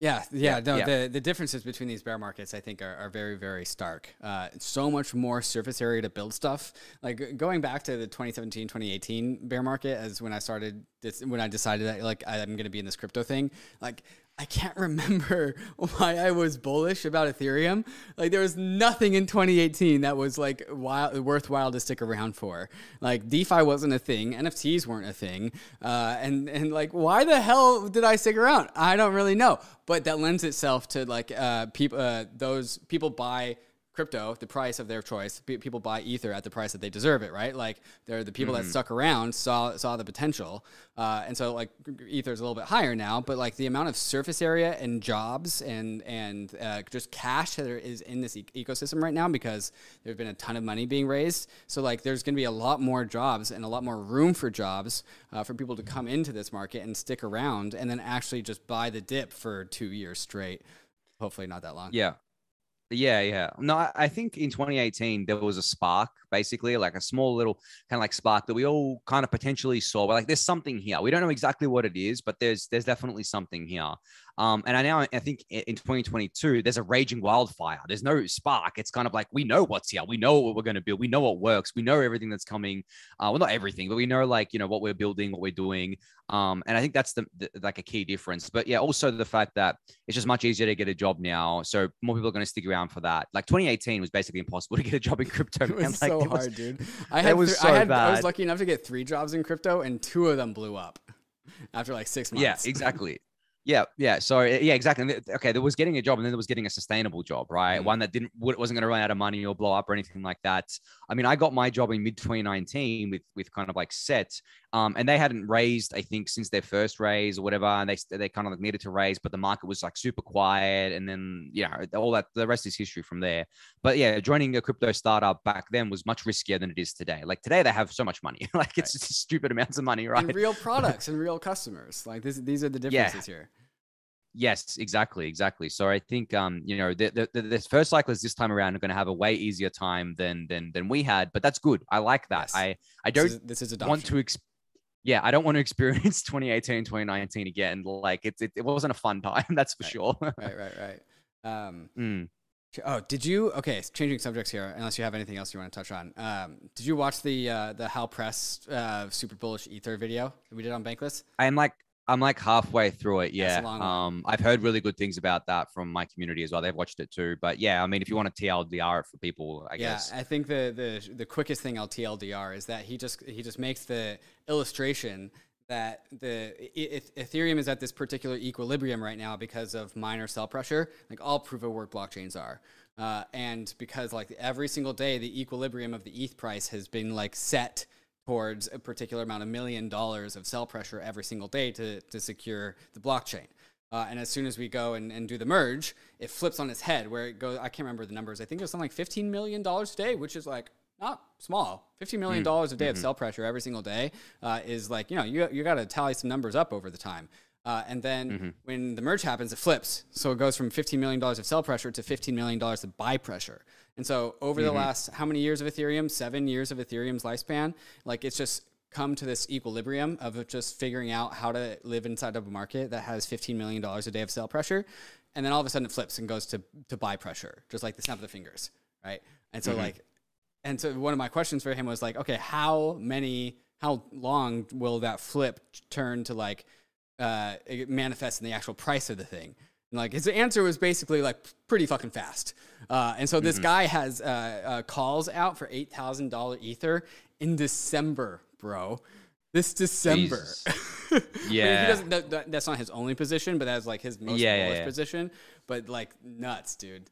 Yeah, yeah, yeah no, yeah. the the differences between these bear markets, I think, are, are very, very stark. Uh, so much more surface area to build stuff. Like going back to the 2017, 2018 bear market, as when I started, this, when I decided that like I'm going to be in this crypto thing, like I can't remember why I was bullish about Ethereum. Like there was nothing in 2018 that was like wild, worthwhile to stick around for. Like DeFi wasn't a thing, NFTs weren't a thing, uh, and and like why the hell did I stick around? I don't really know, but that lends itself to like uh, people uh, those people buy crypto, the price of their choice. people buy Ether at the price that they deserve it, right? Like they're the people mm-hmm. that stuck around saw saw the potential, uh, and so like Ether's a little bit higher now, but like the amount of surface area and jobs and and uh, just cash that is in this e- ecosystem right now because there's been a ton of money being raised. So like there's going to be a lot more jobs and a lot more room for jobs uh, for people to come into this market and stick around, and then actually just buy the dip for two years straight. Hopefully not that long. Yeah. Yeah, yeah. No, I think in 2018 there was a spark, basically, like a small little kind of like spark that we all kind of potentially saw. We're like, there's something here. We don't know exactly what it is, but there's there's definitely something here. Um, and I now I think in 2022 there's a raging wildfire. There's no spark. It's kind of like we know what's here. We know what we're going to build. We know what works. We know everything that's coming. Uh, well, not everything, but we know like you know what we're building, what we're doing. Um, and I think that's the, the like a key difference. But yeah, also the fact that it's just much easier to get a job now, so more people are going to stick around for that. Like 2018 was basically impossible to get a job in crypto. it was like, so was, hard, dude. I had, was th- so I, had I was lucky enough to get three jobs in crypto, and two of them blew up after like six months. Yeah, exactly. Yeah, yeah. So yeah, exactly. Okay, there was getting a job, and then there was getting a sustainable job, right? Mm. One that didn't wasn't going to run out of money or blow up or anything like that. I mean, I got my job in mid 2019 with with kind of like set, um, and they hadn't raised, I think, since their first raise or whatever, and they they kind of like needed to raise, but the market was like super quiet, and then you know all that. The rest is history from there. But yeah, joining a crypto startup back then was much riskier than it is today. Like today, they have so much money, like it's right. just stupid amounts of money, right? And real products and real customers. Like this, these are the differences yeah. here. Yes, exactly, exactly. So I think um, you know, the, the, the first cyclists this time around are going to have a way easier time than than than we had, but that's good. I like that. Yes. I I don't this is, this is want to ex- yeah, I don't want to experience 2018, 2019 again. Like it, it, it wasn't a fun time, that's for right. sure. right, right, right. Um, mm. Oh, did you? Okay, changing subjects here. Unless you have anything else you want to touch on. Um, did you watch the uh, the Hal Press uh, super bullish ether video that we did on Bankless? I'm like I'm like halfway through it. Yeah. Um, I've heard really good things about that from my community as well. They've watched it too. But yeah, I mean, if you want to TLDR it for people, I guess. yeah, guess. I think the the the quickest thing I'll TLDR is that he just he just makes the illustration that the Ethereum is at this particular equilibrium right now because of miner sell pressure, like all proof of work blockchains are. Uh, and because like every single day the equilibrium of the ETH price has been like set towards a particular amount of million dollars of sell pressure every single day to, to secure the blockchain. Uh, and as soon as we go and, and do the merge, it flips on its head where it goes. I can't remember the numbers. I think it was something like $15 million a day, which is like not small. $15 million mm. a day mm-hmm. of sell pressure every single day uh, is like, you know, you, you got to tally some numbers up over the time. Uh, and then mm-hmm. when the merge happens, it flips. So it goes from $15 million of sell pressure to $15 million of buy pressure. And so over mm-hmm. the last how many years of Ethereum? Seven years of Ethereum's lifespan. Like it's just come to this equilibrium of just figuring out how to live inside of a market that has $15 million a day of sell pressure. And then all of a sudden it flips and goes to, to buy pressure, just like the snap of the fingers. Right. And so mm-hmm. like, and so one of my questions for him was like, okay, how many, how long will that flip turn to like, uh, manifest in the actual price of the thing? And like his answer was basically like pretty fucking fast. Uh, and so this mm-hmm. guy has uh, uh, calls out for eight thousand dollar ether in December, bro. This December. yeah, I mean, he doesn't. That, that, that's not his only position, but that's like his most yeah, bullish yeah, yeah. position. But like nuts, dude.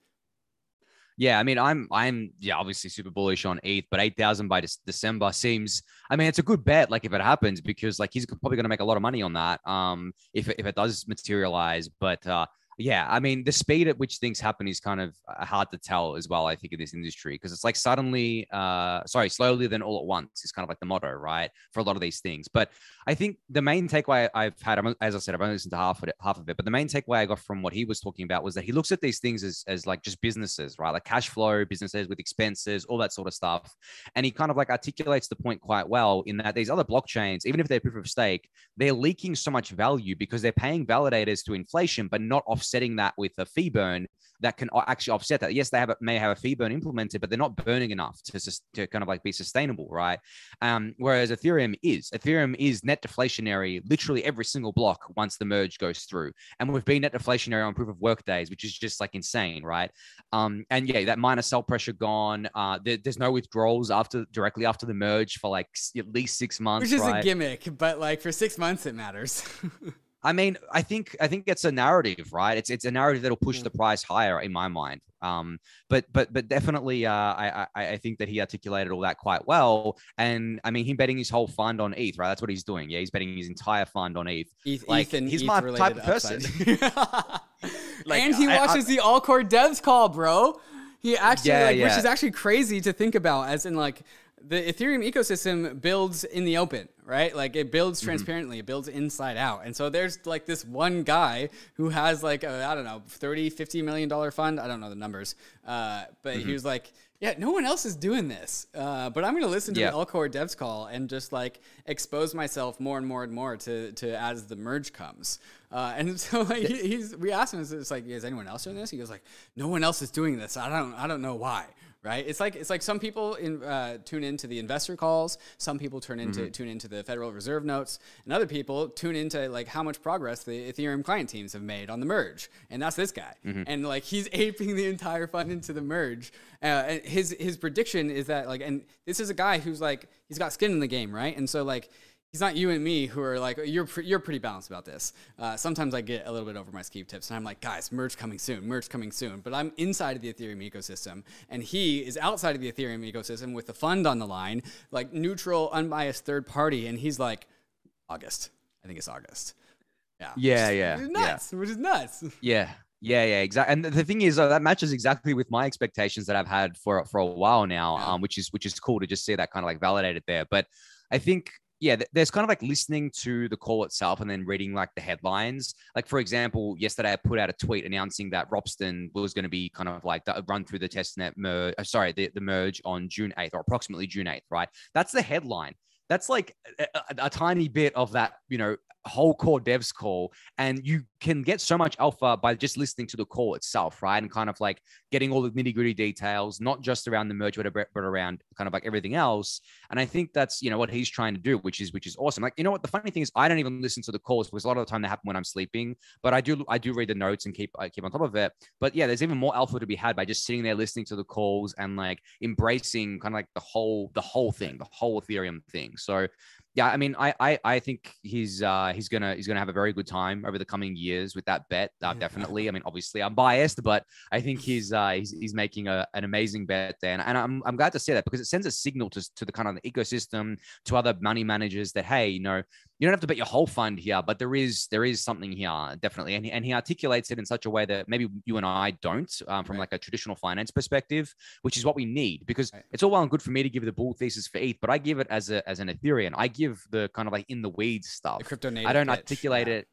Yeah, I mean, I'm I'm yeah, obviously super bullish on ETH, but eight thousand by December seems. I mean, it's a good bet. Like if it happens, because like he's probably going to make a lot of money on that. Um, if if it does materialize, but uh, yeah, I mean, the speed at which things happen is kind of uh, hard to tell as well. I think in this industry because it's like suddenly, uh, sorry, slowly then all at once is kind of like the motto, right, for a lot of these things. But I think the main takeaway I've had, as I said, I've only listened to half of it, half of it, but the main takeaway I got from what he was talking about was that he looks at these things as as like just businesses, right, like cash flow businesses with expenses, all that sort of stuff, and he kind of like articulates the point quite well in that these other blockchains, even if they're proof of stake, they're leaking so much value because they're paying validators to inflation, but not off offsetting that with a fee burn that can actually offset that. Yes, they have a, may have a fee burn implemented, but they're not burning enough to, to kind of like be sustainable, right? Um, whereas Ethereum is. Ethereum is net deflationary literally every single block once the merge goes through. And we've been net deflationary on proof of work days, which is just like insane, right? Um, and yeah, that miner sell pressure gone. Uh, there, there's no withdrawals after directly after the merge for like at least six months, which is right? a gimmick, but like for six months it matters. I mean, I think I think it's a narrative, right? It's it's a narrative that'll push the mm. price higher in my mind. Um, but but but definitely, uh, I, I I think that he articulated all that quite well. And I mean, him betting his whole fund on ETH, right? That's what he's doing. Yeah, he's betting his entire fund on ETH. ETH like he's ETH my type of person. like, and he watches I, I, the all core devs call, bro. He actually, yeah, like, yeah. which is actually crazy to think about, as in like the Ethereum ecosystem builds in the open, right? Like it builds mm-hmm. transparently, mm-hmm. it builds inside out. And so there's like this one guy who has like I don't know, 30, 50 million dollar fund. I don't know the numbers. Uh, but mm-hmm. he was like, yeah, no one else is doing this. Uh, but I'm going to listen to yeah. the All Devs call and just like expose myself more and more and more to, to as the merge comes. Uh, and so like he's, we asked him, it's like, is anyone else doing this? He goes like, no one else is doing this. I don't, I don't know why right? It's like it's like some people in, uh, tune into the investor calls, some people turn into mm-hmm. tune into the Federal Reserve notes, and other people tune into like how much progress the Ethereum client teams have made on the merge, and that's this guy, mm-hmm. and like he's aping the entire fund into the merge. Uh, and his his prediction is that like, and this is a guy who's like he's got skin in the game, right? And so like he's not you and me who are like you're pre- you're pretty balanced about this. Uh, sometimes I get a little bit over my ski tips, and I'm like, guys, merge coming soon, merge coming soon. But I'm inside of the Ethereum ecosystem, and he is outside of the Ethereum ecosystem with the fund on the line, like neutral, unbiased third party, and he's like, August. I think it's August. Yeah. Yeah, Which is- yeah, which is nuts. Which is nuts. Yeah. Yeah, yeah, exactly. And the thing is, uh, that matches exactly with my expectations that I've had for for a while now, Yeah. um, which is which is cool to just see that kind of like validated there. But I think, yeah, th- there's kind of like listening to the call itself and then reading like the headlines. Like for example, yesterday I put out a tweet announcing that Ropsten was going to be kind of like the, run through the testnet merge. Uh, sorry, the, the merge on June 8th or approximately June 8th, right? That's the headline. That's like a, a- a tiny bit of that, you know, whole core devs call and you can get so much alpha by just listening to the call itself right? And kind of like getting all the nitty gritty details not just around the merge but, but around kind of like everything else. And i think that's you know what he's trying to do which is which is awesome. Like you know what? The funny thing is i don't even listen to the calls because a lot of the time they happen when i'm sleeping but i do i do read the notes and keep i keep on top of it. But yeah there's even more alpha to be had by just sitting there listening to the calls and like embracing kind of like the whole the whole thing the whole ethereum thing. So yeah, I mean, I I, I think he's uh, he's gonna he's gonna have a very good time over the coming years with that bet. Uh, Yeah. definitely. I mean, obviously, I'm biased, but I think he's uh, he's, he's making a, an amazing bet there, and, and I'm, I'm glad to see that because it sends a signal to to the kind of the ecosystem to other money managers that hey, you know, you don't have to bet your whole fund here, but there is there is something here definitely, and he, and he articulates it in such a way that maybe you and I don't um, from Right. like a traditional finance perspective, which is what we need because Right. it's all well and good for me to give the bull thesis for ETH, but I give it as a as an Ethereum. I give the kind of like in the weeds stuff. The crypto native. I don't pitch, articulate yeah. it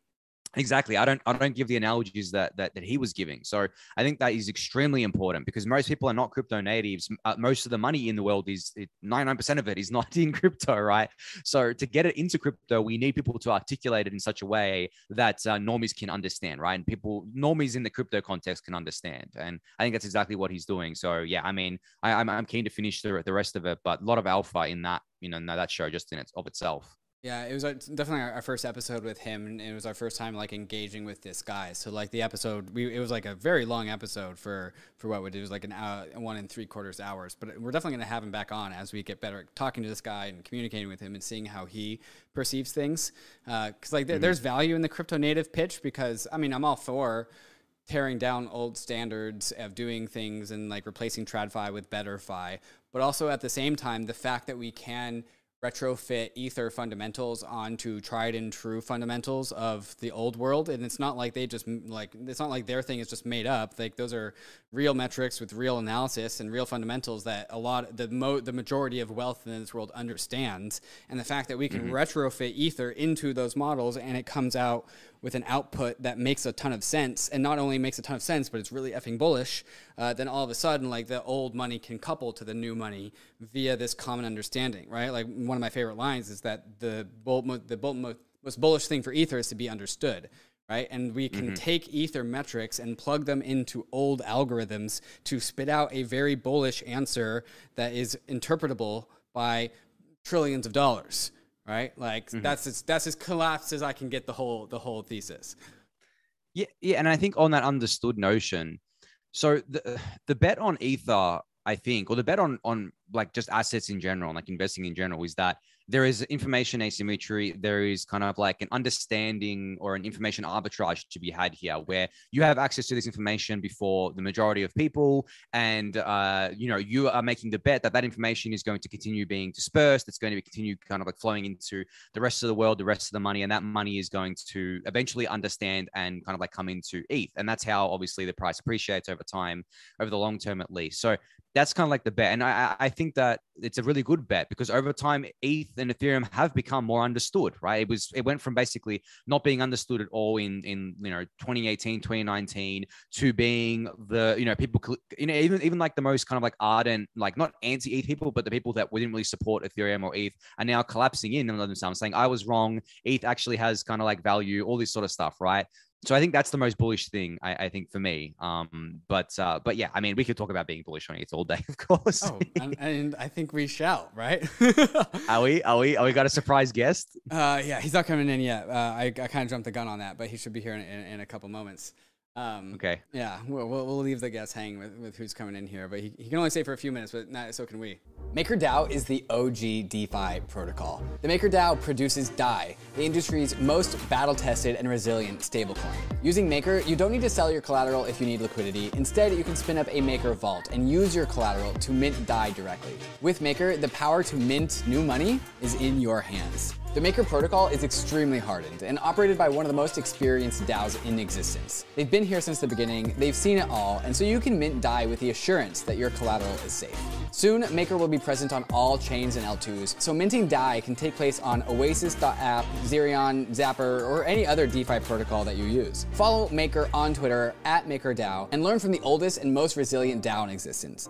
exactly. I don't I don't give the analogies that that that he was giving. So I think that is extremely important because most people are not crypto natives. Uh, most of the money in the world is ninety nine percent of it is not in crypto, right? So to get it into crypto, we need people to articulate it in such a way that uh, normies can understand, right? And people normies in the crypto context can understand. And I think that's exactly what he's doing. So yeah, I mean, I, I'm I'm keen to finish the the rest of it, but a lot of alpha in that you know that show just in it of itself. Yeah, it was uh, definitely our, our first episode with him, and it was our first time like engaging with this guy. So like the episode, we it was like a very long episode for for what we did. It was like an hour, one and three quarters hours. But we're definitely gonna have him back on as we get better at talking to this guy and communicating with him and seeing how he perceives things. Because like there, there's value in the crypto native pitch because I mean I'm all for tearing down old standards of doing things and like replacing TradFi with BetterFi, but also at the same time, the fact that we can retrofit ether fundamentals onto tried and true fundamentals of the old world. And it's not like they just like it's not like their thing is just made up. Like those are real metrics with real analysis and real fundamentals that a lot the mo- the majority of wealth in this world understands. And the fact that we can mm-hmm. retrofit ether into those models and it comes out with an output that makes a ton of sense and not only makes a ton of sense but it's really effing bullish uh, then all of a sudden like the old money can couple to the new money via this common understanding right? Like one of my favorite lines is that the bull, the bull, most bullish thing for ether is to be understood right? And we can take ether metrics and plug them into old algorithms to spit out a very bullish answer that is interpretable by trillions of dollars right? Like mm-hmm. that's as that's as collapsed as i can get the whole the whole thesis. Yeah, yeah, and I think on that understood notion, so the the bet on ether, I think, or the bet on on like just assets in general, like investing in general, is that there is information asymmetry. There is kind of like an understanding or an information arbitrage to be had here, where you have access to this information before the majority of people, and uh, you know you are making the bet that that information is going to continue being dispersed. It's going to continue kind of like flowing into the rest of the world, the rest of the money, and that money is going to eventually understand and kind of like come into ETH. And that's how obviously the price appreciates over time, over the long term at least. So that's kind of like the bet. And I, I think that it's a really good bet because over time, ETH and Ethereum have become more understood, right? It was it went from basically not being understood at all in in you know 2018, 2019 to being the you know people you know even even like the most kind of like ardent like not anti ETH people, but the people that didn't really support Ethereum or ETH are now collapsing in and themselves saying I was wrong. ETH actually has kind of like value, all this sort of stuff, right? So I think that's the most bullish thing I, I think for me. Um, but uh, but yeah, I mean, we could talk about being bullish on ETH all day, of course. oh and, and i think we shall right are we? Are we? Are we got a surprise guest? Uh, yeah, he's not coming in yet. Uh, I, I kind of jumped the gun on that, but he should be here in, in, in a couple moments. Um, Okay. Yeah, we'll, we'll, we'll leave the guest hanging with, with who's coming in here, but he, he can only stay for a few minutes, but not, so can we. MakerDAO is the OG DeFi protocol. The MakerDAO produces DAI, the industry's most battle-tested and resilient stablecoin. Using Maker, you don't need to sell your collateral if you need liquidity. Instead, you can spin up a Maker vault and use your collateral to mint DAI directly. With Maker, the power to mint new money is in your hands. The Maker protocol is extremely hardened and operated by one of the most experienced DAOs in existence. They've been here since the beginning, they've seen it all, and so you can mint DAI with the assurance that your collateral is safe. Soon, Maker will be present on all chains and L2s, so minting DAI can take place on Oasis.app, Zerion, Zapper, or any other DeFi protocol that you use. Follow Maker on Twitter at MakerDAO and learn from the oldest and most resilient DAO in existence.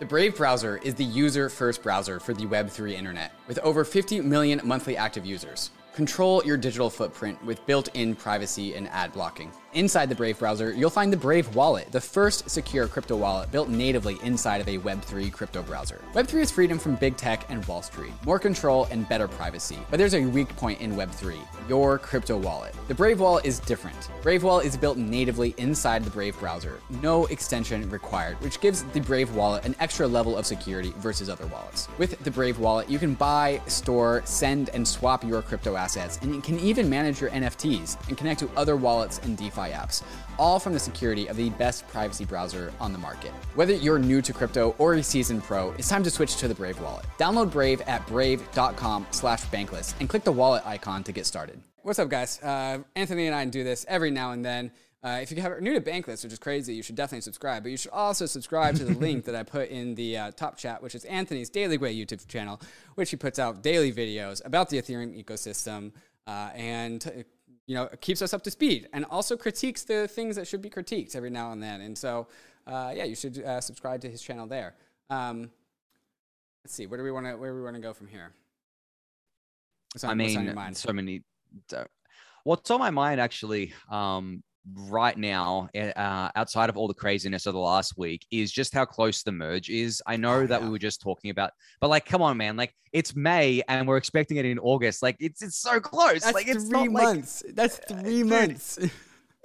The Brave browser is the user first browser for the Web3 internet, with over 50 million monthly active users. Control your digital footprint with built in privacy and ad blocking. Inside the Brave browser, you'll find the Brave Wallet, the first secure crypto wallet built natively inside of a Web3 crypto browser. Web3 is freedom from big tech and Wall Street, more control and better privacy. But there's a weak point in Web3 your crypto wallet. The Brave Wallet is different. Brave Wallet is built natively inside the Brave browser, no extension required, which gives the Brave Wallet an extra level of security versus other wallets. With the Brave Wallet, you can buy, store, send, and swap your crypto assets, and you can even manage your NFTs and connect to other wallets and DeFi apps, all from the security of the best privacy browser on the market. Whether you're new to crypto or a seasoned pro, it's time to switch to the Brave wallet. Download Brave at brave.com slash bankless and click the wallet icon to get started. What's up, guys? Uh, Anthony and I do this every now and then. Uh, if you are new to Bankless, which is crazy, you should definitely subscribe. But you should also subscribe to the link that I put in the uh, top chat, which is Anthony's Daily Gwei YouTube channel, which he puts out daily videos about the Ethereum ecosystem uh, and you know, keeps us up to speed and also critiques the things that should be critiqued every now and then. And so, uh, yeah, you should uh, subscribe to his channel there. Um, let's see, where do we want to where do we want to go from here? On, I mean, so many. What's on my mind actually? Um, right now, eh, uh, outside of all the craziness of the last week, is just how close the merge is. I know oh, that yeah. we were just talking about, but like, come on, man! Like, it's May and we're expecting it in August. Like, it's it's so close. That's like, it's three months. Like, That's three months.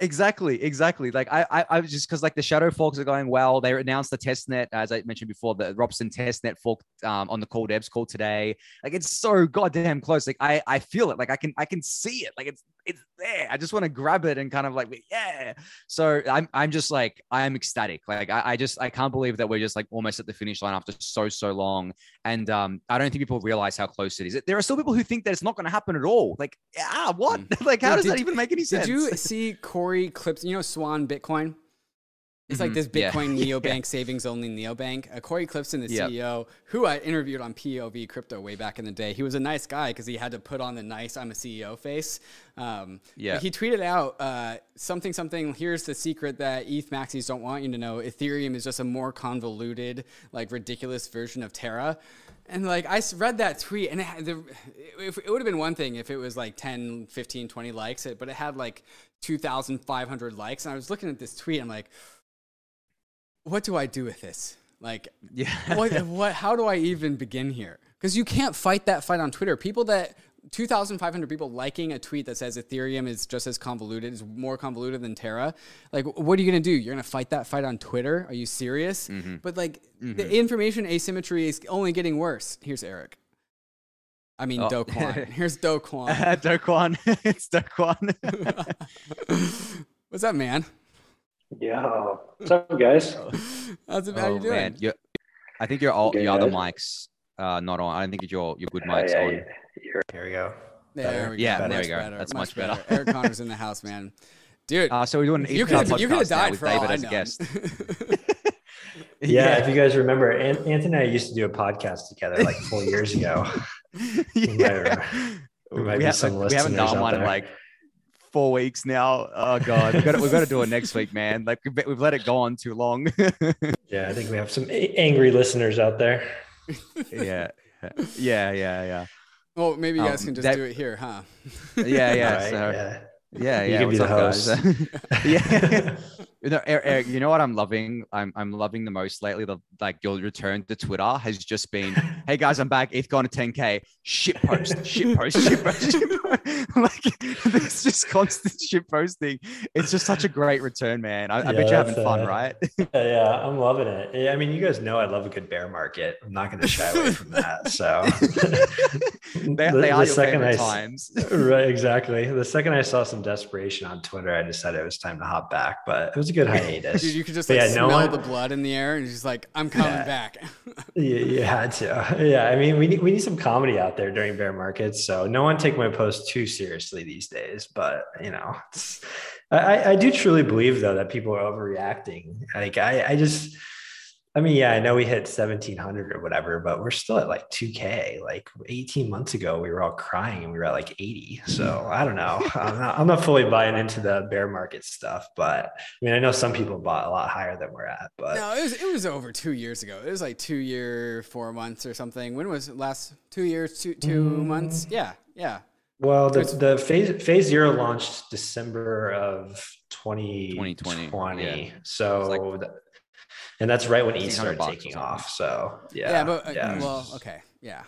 Exactly, exactly. Like I, I, I was just because like the shadow forks are going well. They announced the test net, as I mentioned before, the Ropsten test net fork um, on the call devs call today. Like it's so goddamn close. Like I, I feel it. Like I can, I can see it. Like it's, it's there. I just want to grab it and kind of like, yeah. So I'm, I'm just like, I'm ecstatic. Like I, I just, I can't believe that we're just like almost at the finish line after so, so long. And um, I don't think people realize how close it is. There are still people who think that it's not going to happen at all. Like, ah, what? Mm. like, how yeah, does did, that even make any sense? Did you see Corey Clips, You know Swan Bitcoin. It's mm-hmm. like this Bitcoin yeah. neobank, yeah. savings only neobank. Uh, Cory Klippsten, the yep. CEO, who I interviewed on POV Crypto way back in the day, he was a nice guy because he had to put on the nice "I'm a CEO" face. Um, yeah. He tweeted out uh, something, something. Here's the secret that ETH maxis don't want you to know: Ethereum is just a more convoluted, like ridiculous version of Terra. And like I read that tweet, and it, the, it, it would have been one thing if it was like 10, 15, 20 likes, but it had like 2,500 likes. And I was looking at this tweet, I'm like what do I do with this? Like, yeah, what, what, how do I even begin here? Because you can't fight that fight on Twitter. People that 2,500 people liking a tweet that says Ethereum is just as convoluted, is more convoluted than Terra. Like, what are you going to do? You're going to fight that fight on Twitter? Are you serious? Mm-hmm. But like, mm-hmm. the information asymmetry is only getting worse. Here's Eric. I mean, oh. Do Kwon. Here's Do Kwon. Do Kwon. it's Do Kwon. What's up, man? Yo, what's up, guys? How's it, how oh you doing? man, you I think your all your other mics uh not on. I don't think your your good Uh, mics yeah, on. yeah, you're- Here we go. There we go. Yeah, much there we go. Better, That's much much better. Eric Conner's in the house, man. Dude, Uh, so we're doing an you Ethan could have you could have died with for all David I as a guest. yeah, if you guys remember, An- Anthony and I used to do a podcast together like four years ago. yeah. We might we, be have, some like, we haven't listeners done one in there. like four weeks now. Oh god, we got to, we got to do it next week, man. Like we've, we've let it go on too long. Yeah, I think we have some angry listeners out there. yeah, yeah, yeah, yeah, well, maybe you Um, guys can just that- do it here, huh? yeah, yeah. Right? so, yeah. Yeah, You yeah. be what's up, guys? yeah. You know, Eric, you know what I'm loving? I'm I'm loving the most lately. The like your return to Twitter has just been, hey guys, I'm back. ETH gone to 10k. Shit post, shit post, shit post, shit post. like there's just constant shit posting. It's just such a great return, man. I, I Yeah, bet you're having fun, uh, right? yeah, I'm loving it. Yeah, I mean, you guys know I love a good bear market. I'm not going to shy away from that. So they, the- they are the your second favorite I s- times. right, exactly. The second I saw some desperation on Twitter, I decided it was time to hop back. But it was a good hiatus. Dude, you could just But like yeah, no smell one- the blood in the air, and just like, I'm coming Yeah. back. you, you had to. Yeah, I mean, we need we need some comedy out there during bear markets. So no one take my post too seriously these days. But you know, it's, I I- I do truly believe though that people are overreacting. Like I I just. I mean, yeah, I know we hit 1700 or whatever, but we're still at like 2K. Like 18 months ago, we were all crying and we were at like 80. So I don't know. I'm not, I'm not fully buying into the bear market stuff, but I mean, I know some people bought a lot higher than we're at, but no, it was it was over two years ago. It was like two year, four months or something. When was it last? Two years, two two Mm. months? Yeah, yeah. Well, the, the phase phase zero launched December of 2020. 2020, yeah. So, It's th- and that's right when ETH started taking something. off. So, yeah. Yeah, but uh, yeah. well, okay, yeah,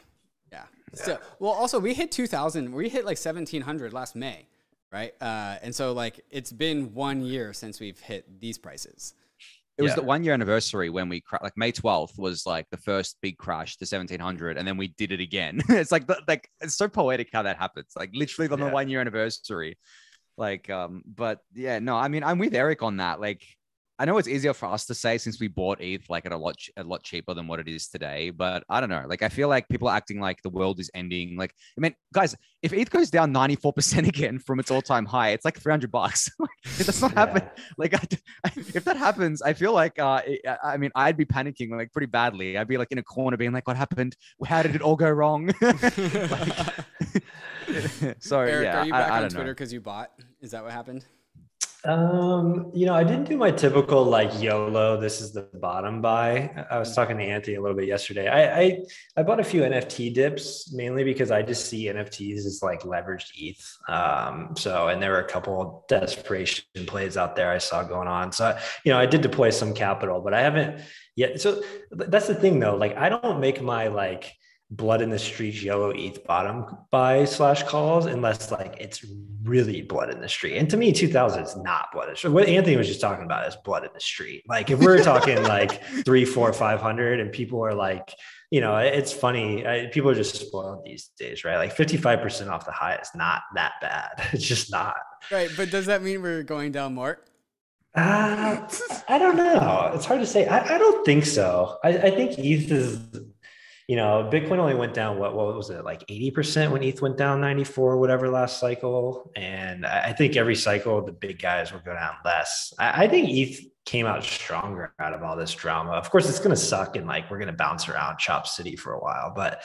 yeah. So well, also we hit 2,000. We hit like 1,700 last May, right? Uh, and so like it's been one year since we've hit these prices. It was Yeah. the one year anniversary when we cra- like May 12th was like the first big crash to 1700 and then we did it again. it's like the, like it's so poetic how that happens. Like literally on the Yeah. one year anniversary. Like um but yeah, no, I mean I'm with Eric on that. Like I know it's easier for us to say since we bought ETH like at a lot ch- a lot cheaper than what it is today, but I don't know. Like I feel like people are acting like the world is ending. Like I mean, guys, if ETH goes down 94% again from its all-time high, it's like 300 bucks. Like, it does not happen Yeah. like I, if that happens i feel like uh it- i I mean i'd be panicking like pretty badly i'd be like in a corner being like what happened how did it all go wrong so Eric, yeah are you back I, on Twitter because you bought? Is that what happened? Um, you know, I didn't do my typical like YOLO, this is the bottom buy. I was talking to Anthony a little bit yesterday. I I, I bought a few NFT dips mainly because I just see NFTs as like leveraged ETH. Um, so and there were a couple desperation plays out there I saw going on. So you know, I did deploy some capital, but I haven't yet. So that's the thing though. Like I don't make my like blood in the streets yellow ETH bottom buy slash calls unless like it's really blood in the street. And to me, 2000 is not blood in the street. What Anthony was just talking about is blood in the street. Like if we're talking like three four five hundred and people are like, you know, it's funny. I, people are just spoiled these days, right? Like 55% off the high is not that bad. It's just not. Right, but does that mean we're going down more? Uh, I don't know. It's hard to say. I, I don't think so. I, I think ETH is, you know, Bitcoin only went down what what was it like eighty percent when ETH went down ninety four whatever last cycle, and I, think every cycle the big guys will go down less. I, I think ETH came out stronger out of all this drama. Of course, it's going to suck and like we're going to bounce around Chop City for a while, but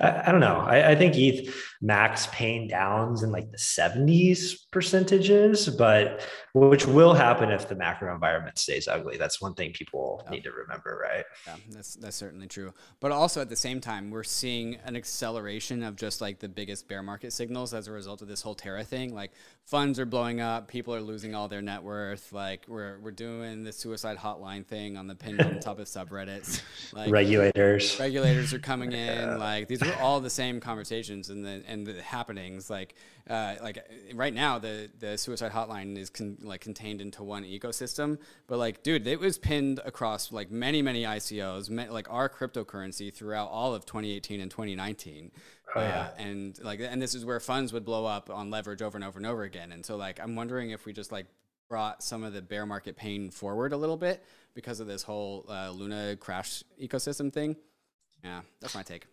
I, I don't know. I, I think ETH max paying downs in like the 70s percentages, but which will happen if the macro environment stays ugly. That's one thing people Yeah. need to remember, right? Yeah, that's that's certainly true. But also at the same time, we're seeing an acceleration of just like the biggest bear market signals as a result of this whole Terra thing. Like funds are blowing up, people are losing all their net worth. Like we're we're doing the suicide hotline thing on the pinned on top of subreddits. Like Regulators. regulators are coming in like these are all the same conversations and the and the happenings like uh, like uh, right now the the suicide hotline is con- like contained into one ecosystem but like dude it was pinned across like many many ICOs me- like our cryptocurrency throughout all of 2018 and 2019 Oh, uh, yeah. and like and this is where funds would blow up on leverage over and over and over again and so like I'm wondering if we just like brought some of the bear market pain forward a little bit because of this whole uh, Luna crash ecosystem thing. Yeah, that's my take.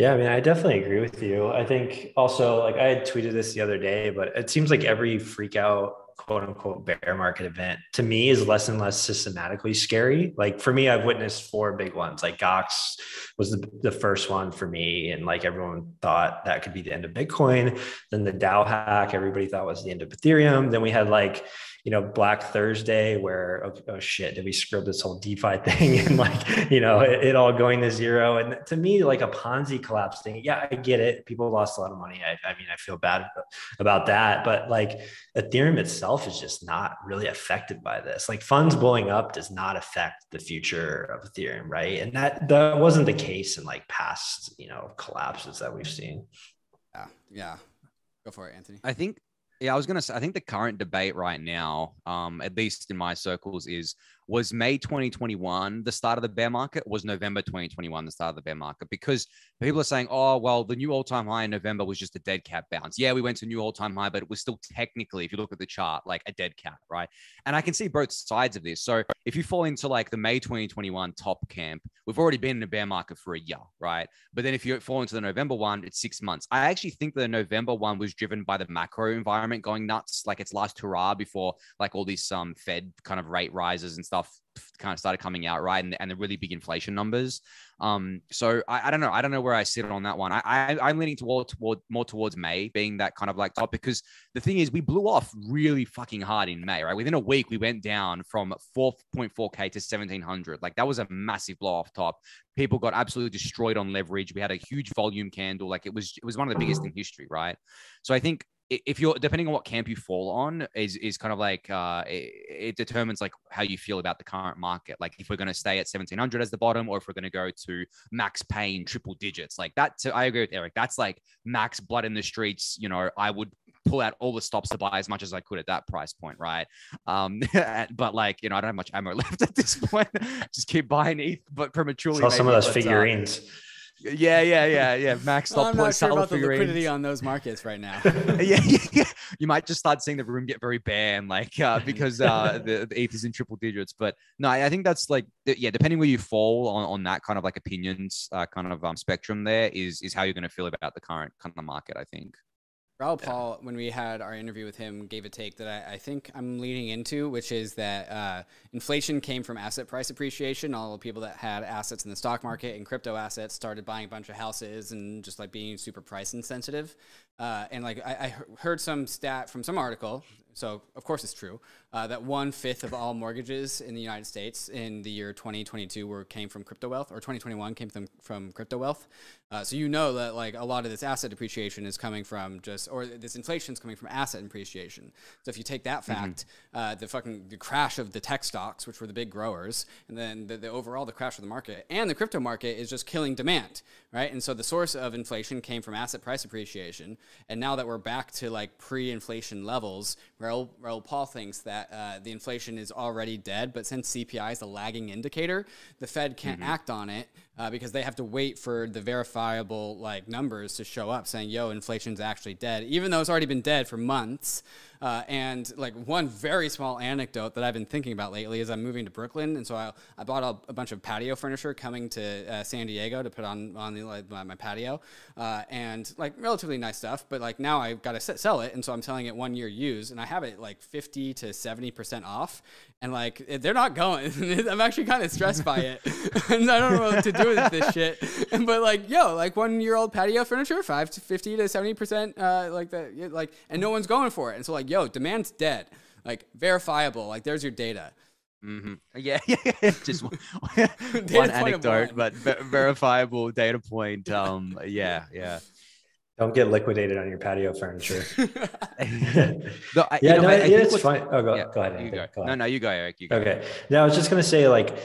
Yeah, I mean, I definitely agree with you. I think also, like, I had tweeted this the other day, but it seems like every freak out quote unquote bear market event to me is less and less systematically scary. Like for me, I've witnessed four big ones. Like Gox was the, the first one for me. And like everyone thought that could be the end of Bitcoin. Then the DAO hack, everybody thought was the end of Ethereum. Then we had like you know, Black Thursday, where oh, oh, shit, did we screw up this whole DeFi thing and like, you know, it, it, all going to zero? And to me, like a Ponzi collapse thing, yeah, I get it. People lost a lot of money. I, I mean, I feel bad about that, but like Ethereum itself is just not really affected by this. Like funds blowing up does not affect the future of Ethereum, right? And that that wasn't the case in like past, you know, collapses that we've seen. Yeah, yeah. Go for it, Anthony. I think yeah, I was gonna say. I think the current debate right now, um, at least in my circles, is was May 2021 the start of the bear market? Was November 2021 the start of the bear market? Because people are saying, oh, well, the new all time high in November was just a dead cat bounce. Yeah, we went to new all time high, but it was still technically, if you look at the chart, like a dead cat, right? And I can see both sides of this. So if you fall into like the May 2021 top camp, we've already been in a bear market for a year, right? But then if you fall into the November one, it's six months. I actually think the November one was driven by the macro environment going nuts, like its last hurrah before like all these um Fed kind of rate rises and stuff stuff kind of started coming out, right? And, and the really big inflation numbers. Um, so I, I don't know. I don't know where I sit on that one. I, I am leaning toward toward more towards May being that kind of like top because the thing is we blew off really fucking hard in May, right? Within a week we went down from 4.4k to 1700. Like that was a massive blow off top. People got absolutely destroyed on leverage. We had a huge volume candle. Like it was it was one of the biggest in history, right? So I think if you're depending on what camp you fall on is is kind of like uh, it, it, determines like how you feel about the current market. Like if we're going to stay at 1700 as the bottom or if we're going to go to max pain triple digits. Like that so i agree with eric. That's like max blood in the streets. You know i would pull out all the stops to buy as much as i could at that price point right? Um but like you know i don't have much ammo left at this point. Just keep buying ETH but prematurely Sell some of those but, uh, figurines. uh, yeah, yeah, yeah, yeah. Max, well, I'm not sure about the liquidity on those markets right now. yeah, yeah, yeah, you might just start seeing the room get very bare, like uh, because uh, the, the ETH is in triple digits. But no, I think that's like yeah, depending where you fall on, on that kind of like opinions uh, kind of um, spectrum, there is is how you're going to feel about the current kind of market. I think. Raoul Pal, when we had our interview with him, gave a take that I, I think I'm leaning into, which is that uh, inflation came from asset price appreciation. All the people that had assets in the stock market and crypto assets started buying a bunch of houses and just like being super price insensitive. Uh, and like I, I, heard some stat from some article, so of course it's true, uh, that one fifth of all mortgages in the United States in the year 2022 were came from crypto wealth, or 2021 came from from crypto wealth. Uh, so you know that like a lot of this asset depreciation is coming from just, or this inflation is coming from asset appreciation. So if you take that mm-hmm. fact, mm-hmm. the fucking the crash of the tech stocks, which were the big growers, and then the, the overall the crash of the market and the crypto market is just killing demand, right? And so the source of inflation came from asset price appreciation. And now that we're back to like pre-inflation levels, Raoul, Raoul Pal thinks that uh, the inflation is already dead. But since CPI is a lagging indicator, the Fed can't mm-hmm. act on it uh, because they have to wait for the verifiable like numbers to show up saying, "Yo, inflation's actually dead," even though it's already been dead for months. Uh, and like one very small anecdote that I've been thinking about lately is I'm moving to Brooklyn, and so I, I bought a, a bunch of patio furniture coming to uh, San Diego to put on on the, like, my, my patio, uh, and like relatively nice stuff. But like now I've got to sell it, and so I'm selling it one year used, and I have it like 50 to 70 percent off, and like they're not going. I'm actually kind of stressed by it, and I don't know what to do with this shit. but like, yo, like one year old patio furniture, five to 50 to 70 percent, uh, like that, like, and no one's going for it, and so like yo, demand's dead. Like verifiable. Like there's your data. Mm-hmm. Yeah, yeah, just one, one anecdote, but verifiable data point. Um, yeah, yeah. Don't get liquidated on your patio furniture. no, I, yeah, know, no, I, I it's fine. Oh, go, yeah, go ahead. You go. go ahead. No, no, you go, Eric. You go. Okay. Now I was just gonna say, like,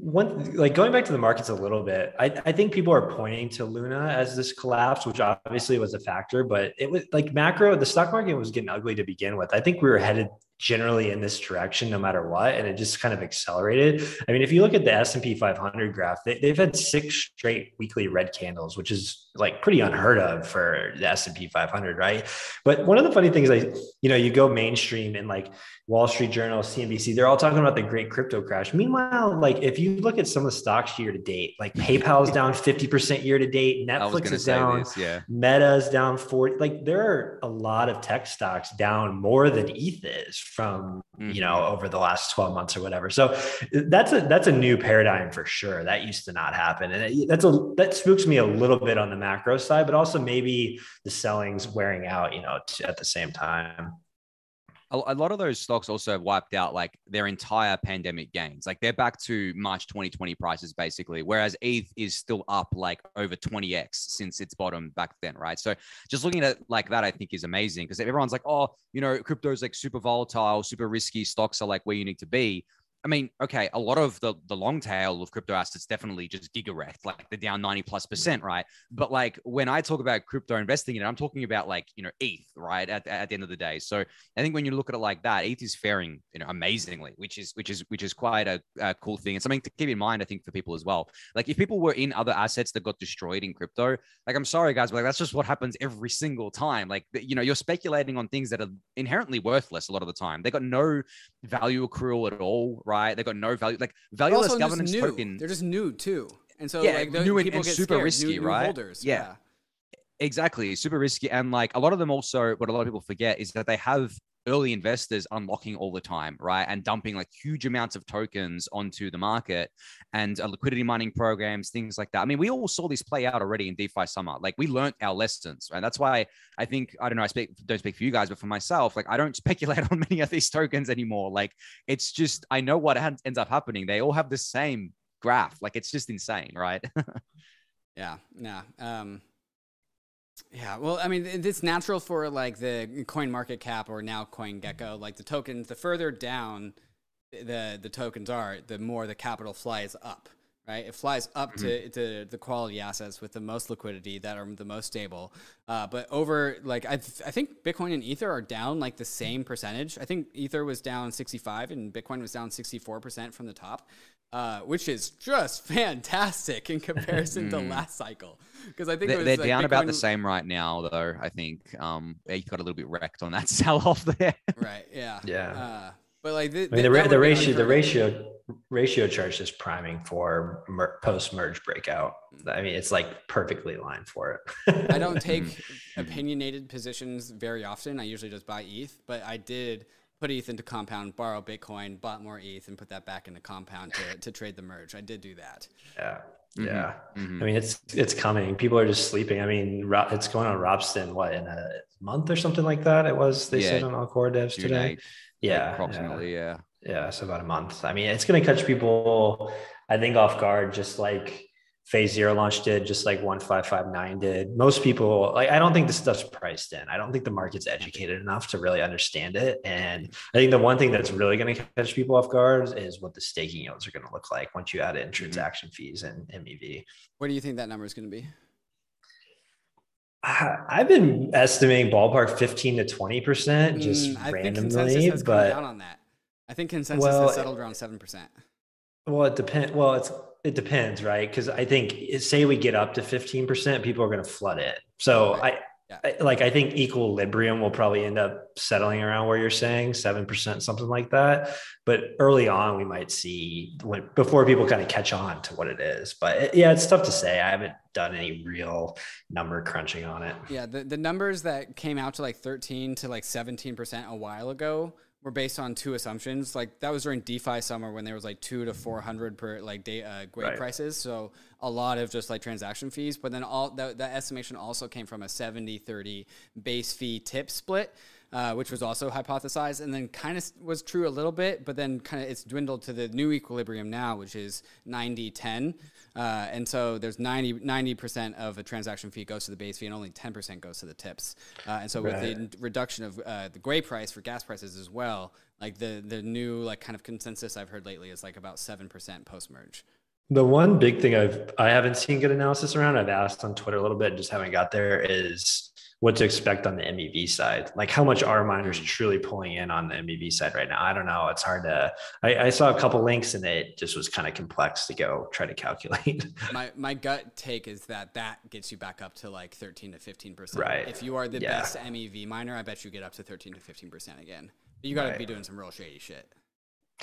one like going back to the markets a little bit I, I think people are pointing to luna as this collapse which obviously was a factor but it was like macro the stock market was getting ugly to begin with. I think we were headed generally in this direction no matter what and it just kind of accelerated. I mean if you look at the s&p 500 graph they, they've had six straight weekly red candles which is like pretty unheard of for the s&p 500 right? But one of the funny things i you know you go mainstream and like wall street journal cnbc they're all talking about the great crypto crash. Meanwhile like if you look at some of the stocks year to date like paypal's down 50% year to date netflix is down this, yeah. Meta's down 40 like there are a lot of tech stocks down more than eth is from mm-hmm. you know over the last 12 months or whatever. So that's a that's a new paradigm for sure. That used to not happen. And it, that's a that spooks me a little bit on the macro side but also maybe the selling's wearing out you know at the same time a, lot of those stocks also wiped out like their entire pandemic gains. Like they're back to March 2020 prices basically, whereas ETH is still up like over 20x since its bottom back then, right? So just looking at it like that, I think is amazing because everyone's like, oh, you know, crypto is like super volatile, super risky. Stocks are like where you need to be. I mean, okay, a lot of the the long tail of crypto assets definitely just giga like they're down 90 plus percent, right? But like when I talk about crypto investing in it, I'm talking about like, you know, ETH, right? At, at the end of the day. So I think when you look at it like that, ETH is faring, you know, amazingly, which is which is which is quite a, a cool thing and something to keep in mind, I think, for people as well. Like if people were in other assets that got destroyed in crypto, like I'm sorry, guys, but like that's just what happens every single time. Like you know, you're speculating on things that are inherently worthless a lot of the time. They got no value accrual at all, right? They got no value. Like valueless governance token. They're just new too, and so yeah, like, new and, and super scared. risky, new, right? holders. Yeah. yeah. Exactly, super risky, and like a lot of them also, what a lot of people forget is that they have early investors unlocking all the time, right? And dumping like huge amounts of tokens onto the market and uh, liquidity mining programs, things like that. I mean, we all saw this play out already in DeFi summer. Like we learned our lessons, right? That's why I think, I don't know, I speak, don't speak for you guys, but for myself, like I don't speculate on many of these tokens anymore. Like it's just, I know what ends up happening. They all have the same graph. Like it's just insane, right? yeah. Yeah. Um, yeah, well, I mean, it's natural for like the coin market cap or now coin gecko, like the tokens, the further down the the tokens are, the more the capital flies up, right? It flies up mm-hmm. to, to the quality assets with the most liquidity that are the most stable. Uh, but over like I, th- I think Bitcoin and Ether are down like the same percentage. I think Ether was down 65 and Bitcoin was down 64% from the top uh, which is just fantastic in comparison to mm. last cycle. Because I think they're, they're like down Bitcoin... about the same right now, though. I think um, you got a little bit wrecked on that sell off there. right. Yeah. Yeah. Uh, but like the, I mean, the, the, the ratio, the ratio, ratio chart is priming for mer- post merge breakout. I mean, it's like perfectly aligned for it. I don't take mm-hmm. opinionated positions very often. I usually just buy ETH, but I did put ETH into compound, borrow Bitcoin, bought more ETH, and put that back into compound to, to trade the merge. I did do that. Yeah. Mm-hmm. Yeah. Mm-hmm. I mean, it's, it's coming. People are just sleeping. I mean, it's going on Ropsten, what, in a month or something like that? It was, they yeah. said on all core devs June today. 8th, yeah. Approximately. Yeah. yeah. Yeah. So about a month. I mean, it's going to catch people, I think, off guard, just like, phase zero launch did just like 1559 did most people like i don't think this stuff's priced in i don't think the market's educated enough to really understand it and i think the one thing that's really going to catch people off guard is what the staking yields are going to look like once you add in mm-hmm. transaction mm-hmm. fees and mev what do you think that number is going to be I've been estimating ballpark 15 to 20 percent just mm, randomly, but down on that. I think consensus well, has settled around seven percent. Well, it depends. Well, it's it depends, right? Because I think eh, say we get up to 15%, people are going to flood it. So right. I, yeah. I, like I think equilibrium will probably end up settling around where you're saying 7%, something like that. But early on, we might see when before people kind of catch on to what it is. But it, yeah, it's tough to say. I haven't done any real number crunching on it. Yeah, the, the numbers that came out to like 13 to like 17% a while ago were based on two assumptions. Like that was during DeFi summer when there was like two to four hundred per like day uh, gwei right. prices. So a lot of just like transaction fees. But then all that, that estimation also came from a 70-30 base fee tip split. uh, which was also hypothesized, and then kind of was true a little bit, but then kind of it's dwindled to the new equilibrium now, which is 90 10. Uh, and so there's 90 percent of a transaction fee goes to the base fee, and only 10% goes to the tips. Uh, and so right. with the reduction of uh, the gwei price for gas prices as well, like the the new like kind of consensus I've heard lately is like about seven percent post merge. The one big thing I've I haven't seen good analysis around. I've asked on Twitter a little bit, just haven't got there. Is what to expect on the MEV side. Like how much are miners truly pulling in on the MEV side right now? I don't know. It's hard to. I, I saw a couple links and it just was kind of complex to go try to calculate. my my gut take is that that gets you back up to like 13 to 15 percent. Right. If you are the yeah. best MEV miner, I bet you get up to 13 to 15 percent again. But you got to right. be doing some real shady shit.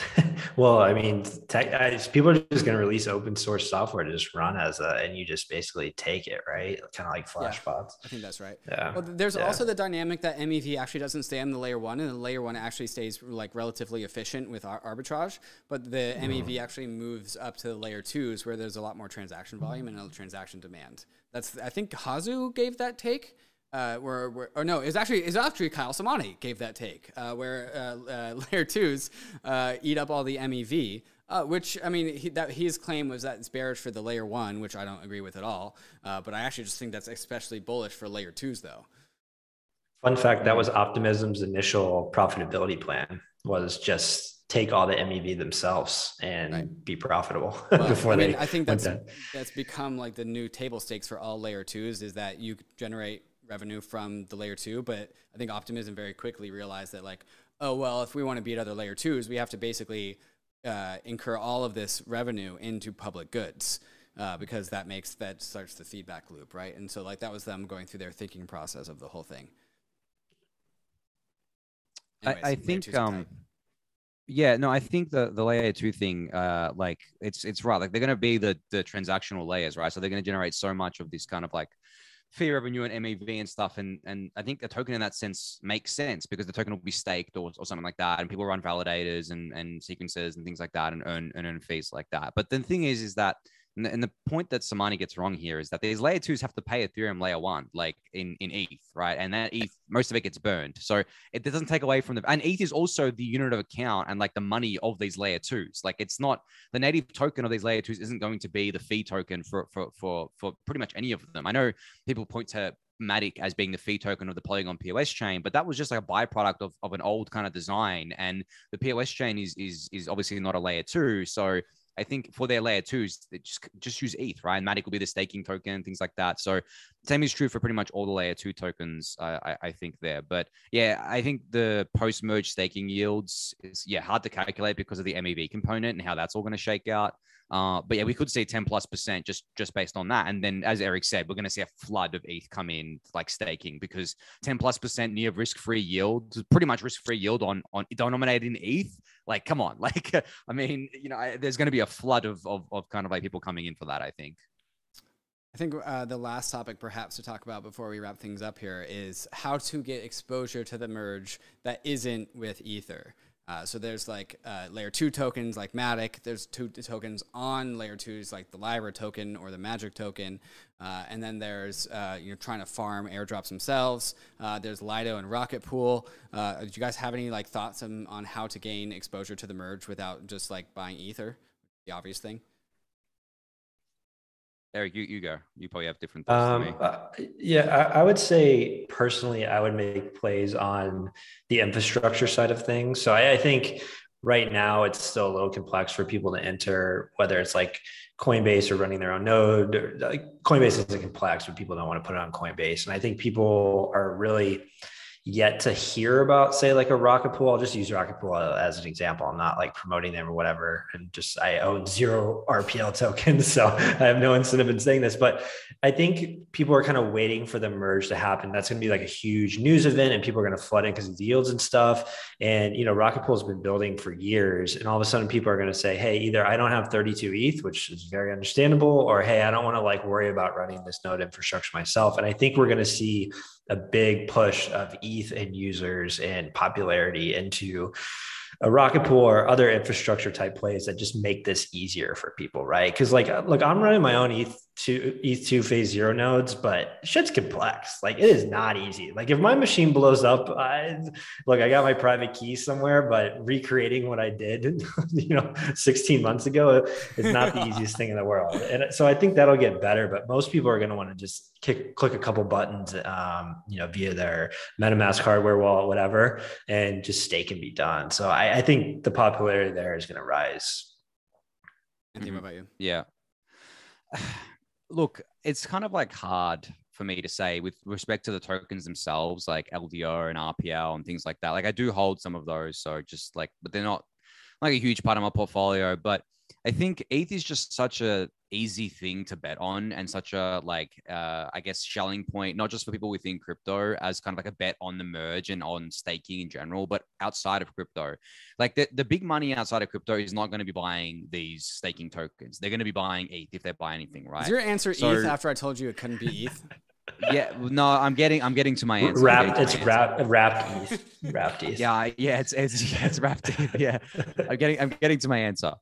well, I mean, tech, people are just going to release open source software to just run as a, and you just basically take it, right? Kind of like Flashbots. Yeah, I think that's right. Yeah. Well, there's yeah. also the dynamic that MEV actually doesn't stay on the layer one, and the layer one actually stays like relatively efficient with ar- arbitrage, but the mm. MEV actually moves up to the layer twos where there's a lot more transaction volume and a transaction demand. That's I think Hazu gave that take uh, where, where, or no, it's actually it's actually Kyle Samani gave that take uh, where uh, uh layer twos uh, eat up all the MEV, uh, which I mean he, that his claim was that it's bearish for the layer one, which I don't agree with at all. but I actually just think that's especially bullish for layer twos, though. Fun fact: that was Optimism's initial profitability plan was just take all the MEV themselves and right. be profitable well, before I mean, they. I think that's that's become like the new table stakes for all layer twos is that you generate revenue from the layer two, but I think Optimism very quickly realized that like, oh well, if we want to beat other layer twos, we have to basically uh, incur all of this revenue into public goods. Uh, because that makes that starts the feedback loop, right? And so like that was them going through their thinking process of the whole thing. Anyways, I, I think um, yeah, no, I think the the layer two thing, uh, like it's it's right. Like they're gonna be the the transactional layers, right? So they're gonna generate so much of this kind of like fee revenue and MEV and stuff. And and I think the token in that sense makes sense because the token will be staked or, or something like that. And people run validators and, and sequences and things like that and earn and earn fees like that. But the thing is, is that and the, and the, point that Samani gets wrong here is that these layer twos have to pay Ethereum layer one, like in, in ETH, right? And that ETH, most of it gets burned. So it doesn't take away from the, and ETH is also the unit of account and like the money of these layer twos. Like it's not the native token of these layer twos isn't going to be the fee token for, for, for, for pretty much any of them. I know people point to Matic as being the fee token of the Polygon POS chain, but that was just like a byproduct of, of an old kind of design. And the POS chain is is is obviously not a layer two. So I think for their layer twos, they just just use ETH, right? And Matic will be the staking token, things like that. So same is true for pretty much all the layer two tokens, uh, I, I think there. But yeah, I think the post merge staking yields is yeah hard to calculate because of the MEV component and how that's all going to shake out. Uh, but yeah, we could see 10 plus percent just just based on that. And then, as Eric said, we're going to see a flood of ETH come in like staking because 10 plus percent near risk free yield, pretty much risk free yield on on denominated in ETH. Like, come on, like I mean, you know, I, there's going to be a flood of, of of kind of like people coming in for that. I think. I think uh, the last topic, perhaps, to talk about before we wrap things up here is how to get exposure to the merge that isn't with Ether. Uh, so there's like uh, layer two tokens like Matic. There's two tokens on layer twos like the Lyra token or the Magic token. Uh, and then there's uh, you're trying to farm airdrops themselves. Uh, there's Lido and Rocket Pool. Uh, do you guys have any like thoughts on, on how to gain exposure to the merge without just like buying Ether? The obvious thing. Eric, you, you go. You probably have different thoughts um, uh, yeah, I, I, would say personally, I would make plays on the infrastructure side of things. So I, I think right now it's still a little complex for people to enter, whether it's like Coinbase or running their own node. Or, like Coinbase isn't complex, but people don't want to put it on Coinbase. And I think people are really yet to hear about, say, like a Rocket Pool. I'll just use Rocket Pool as an example. I'm not like promoting them or whatever. And just I own zero RPL tokens. So I have no incentive in saying this. But I think people are kind of waiting for the merge to happen. That's going to be like a huge news event and people are going to flood in because of the yields and stuff. And, you know, Rocket Pool has been building for years. And all of a sudden people are going to say, hey, either I don't have 32 ETH, which is very understandable, or hey, I don't want to like worry about running this node infrastructure myself. And I think we're going to see a big push of ETH and users and popularity into a rocket pool or other infrastructure type plays that just make this easier for people, right? Because like, look, I'm running my own ETH two ETH2 phase zero nodes, but shit's complex. Like it is not easy. Like if my machine blows up, I look, I got my private key somewhere, but recreating what I did, you know, 16 months ago is not the easiest thing in the world. And so I think that'll get better, but most people are going to want to just kick, click a couple buttons, um, you know, via their MetaMask hardware wallet, whatever, and just stake and be done. So I, I think the popularity there is going to rise. Anthony, what about you? Yeah. look, it's kind of like hard for me to say with respect to the tokens themselves, like LDO and RPL and things like that. Like I do hold some of those, so just like, but they're not like a huge part of my portfolio. But I think ETH is just such a easy thing to bet on and such a like uh, I guess Schelling point, not just for people within crypto as kind of like a bet on the merge and on staking in general, but outside of crypto. Like the, the big money outside of crypto is not going to be buying these staking tokens. They're going to be buying ETH if they buy anything, right? Is your answer so, ETH after I told you it couldn't be ETH? yeah, no, I'm getting, I'm getting to my answer. Wrapped, it's wrapped, wrapped ETH, wrapped ETH. Yeah, yeah, it's, it's, yeah, it's wrapped ETH. Yeah, I'm getting, I'm getting to my answer.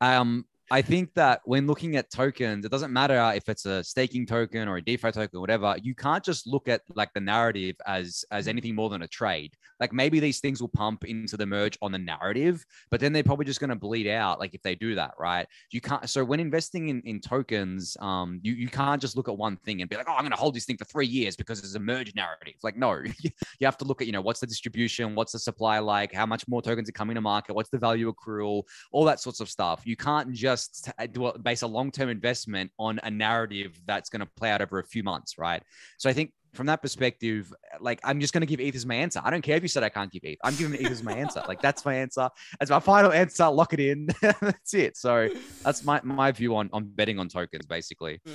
I um, I think that when looking at tokens, it doesn't matter if it's a staking token or a DeFi token, or whatever. You can't just look at like the narrative as as anything more than a trade. Like maybe these things will pump into the merge on the narrative, but then they're probably just going to bleed out. Like if they do that, right? You can't. So when investing in in tokens, um, you you can't just look at one thing and be like, oh, I'm going to hold this thing for three years because it's a merge narrative. Like no, you have to look at you know what's the distribution, what's the supply like, how much more tokens are coming to market, what's the value accrual, all that sorts of stuff. You can't just just uh, base a long-term investment on a narrative that's going to play out over a few months, right? So I think from that perspective, uh, like I'm just going to give ETH as my answer. I don't care if you said I can't give ETH. I'm giving ETH as my answer. Like that's my answer. That's my final answer. Lock it in. that's it. So that's my my view on on betting on tokens, basically. Oh,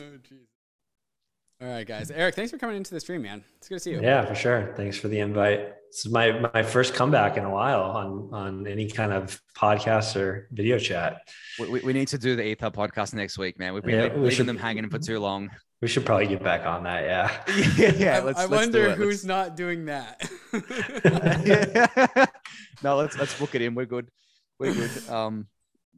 all right, guys. Eric, thanks for coming into the stream, man. It's good to see you. Yeah, for sure. Thanks for the invite. This is my my first comeback in a while on on any kind of podcast or video chat. We, we need to do the ETH podcast next week, man. We've been yeah, leaving we should, them hanging for too long. We should probably get back on that. Yeah. yeah. yeah let's, I, I let's wonder who's let's... not doing that. no, let's let's book it in. We're good. We're good. Um,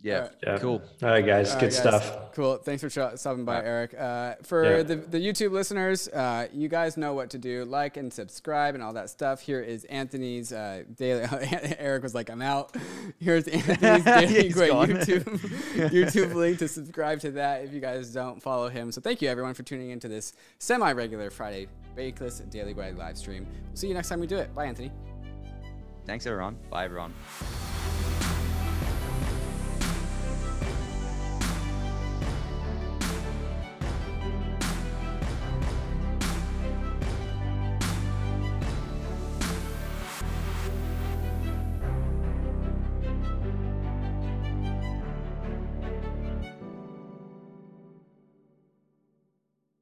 yeah, yeah. Cool. All right, guys. All Good guys. stuff. Cool. Thanks for stopping by, Eric. Uh, for yeah. the, the YouTube listeners, uh, you guys know what to do. Like and subscribe and all that stuff. Here is Anthony's uh, daily. Eric was like, I'm out. Here's Anthony's Daily Gwei YouTube, YouTube link to subscribe to that if you guys don't follow him. So thank you, everyone, for tuning into this semi regular Friday Bankless Daily Guide live stream. We'll see you next time we do it. Bye, Anthony. Thanks, everyone. Bye, everyone.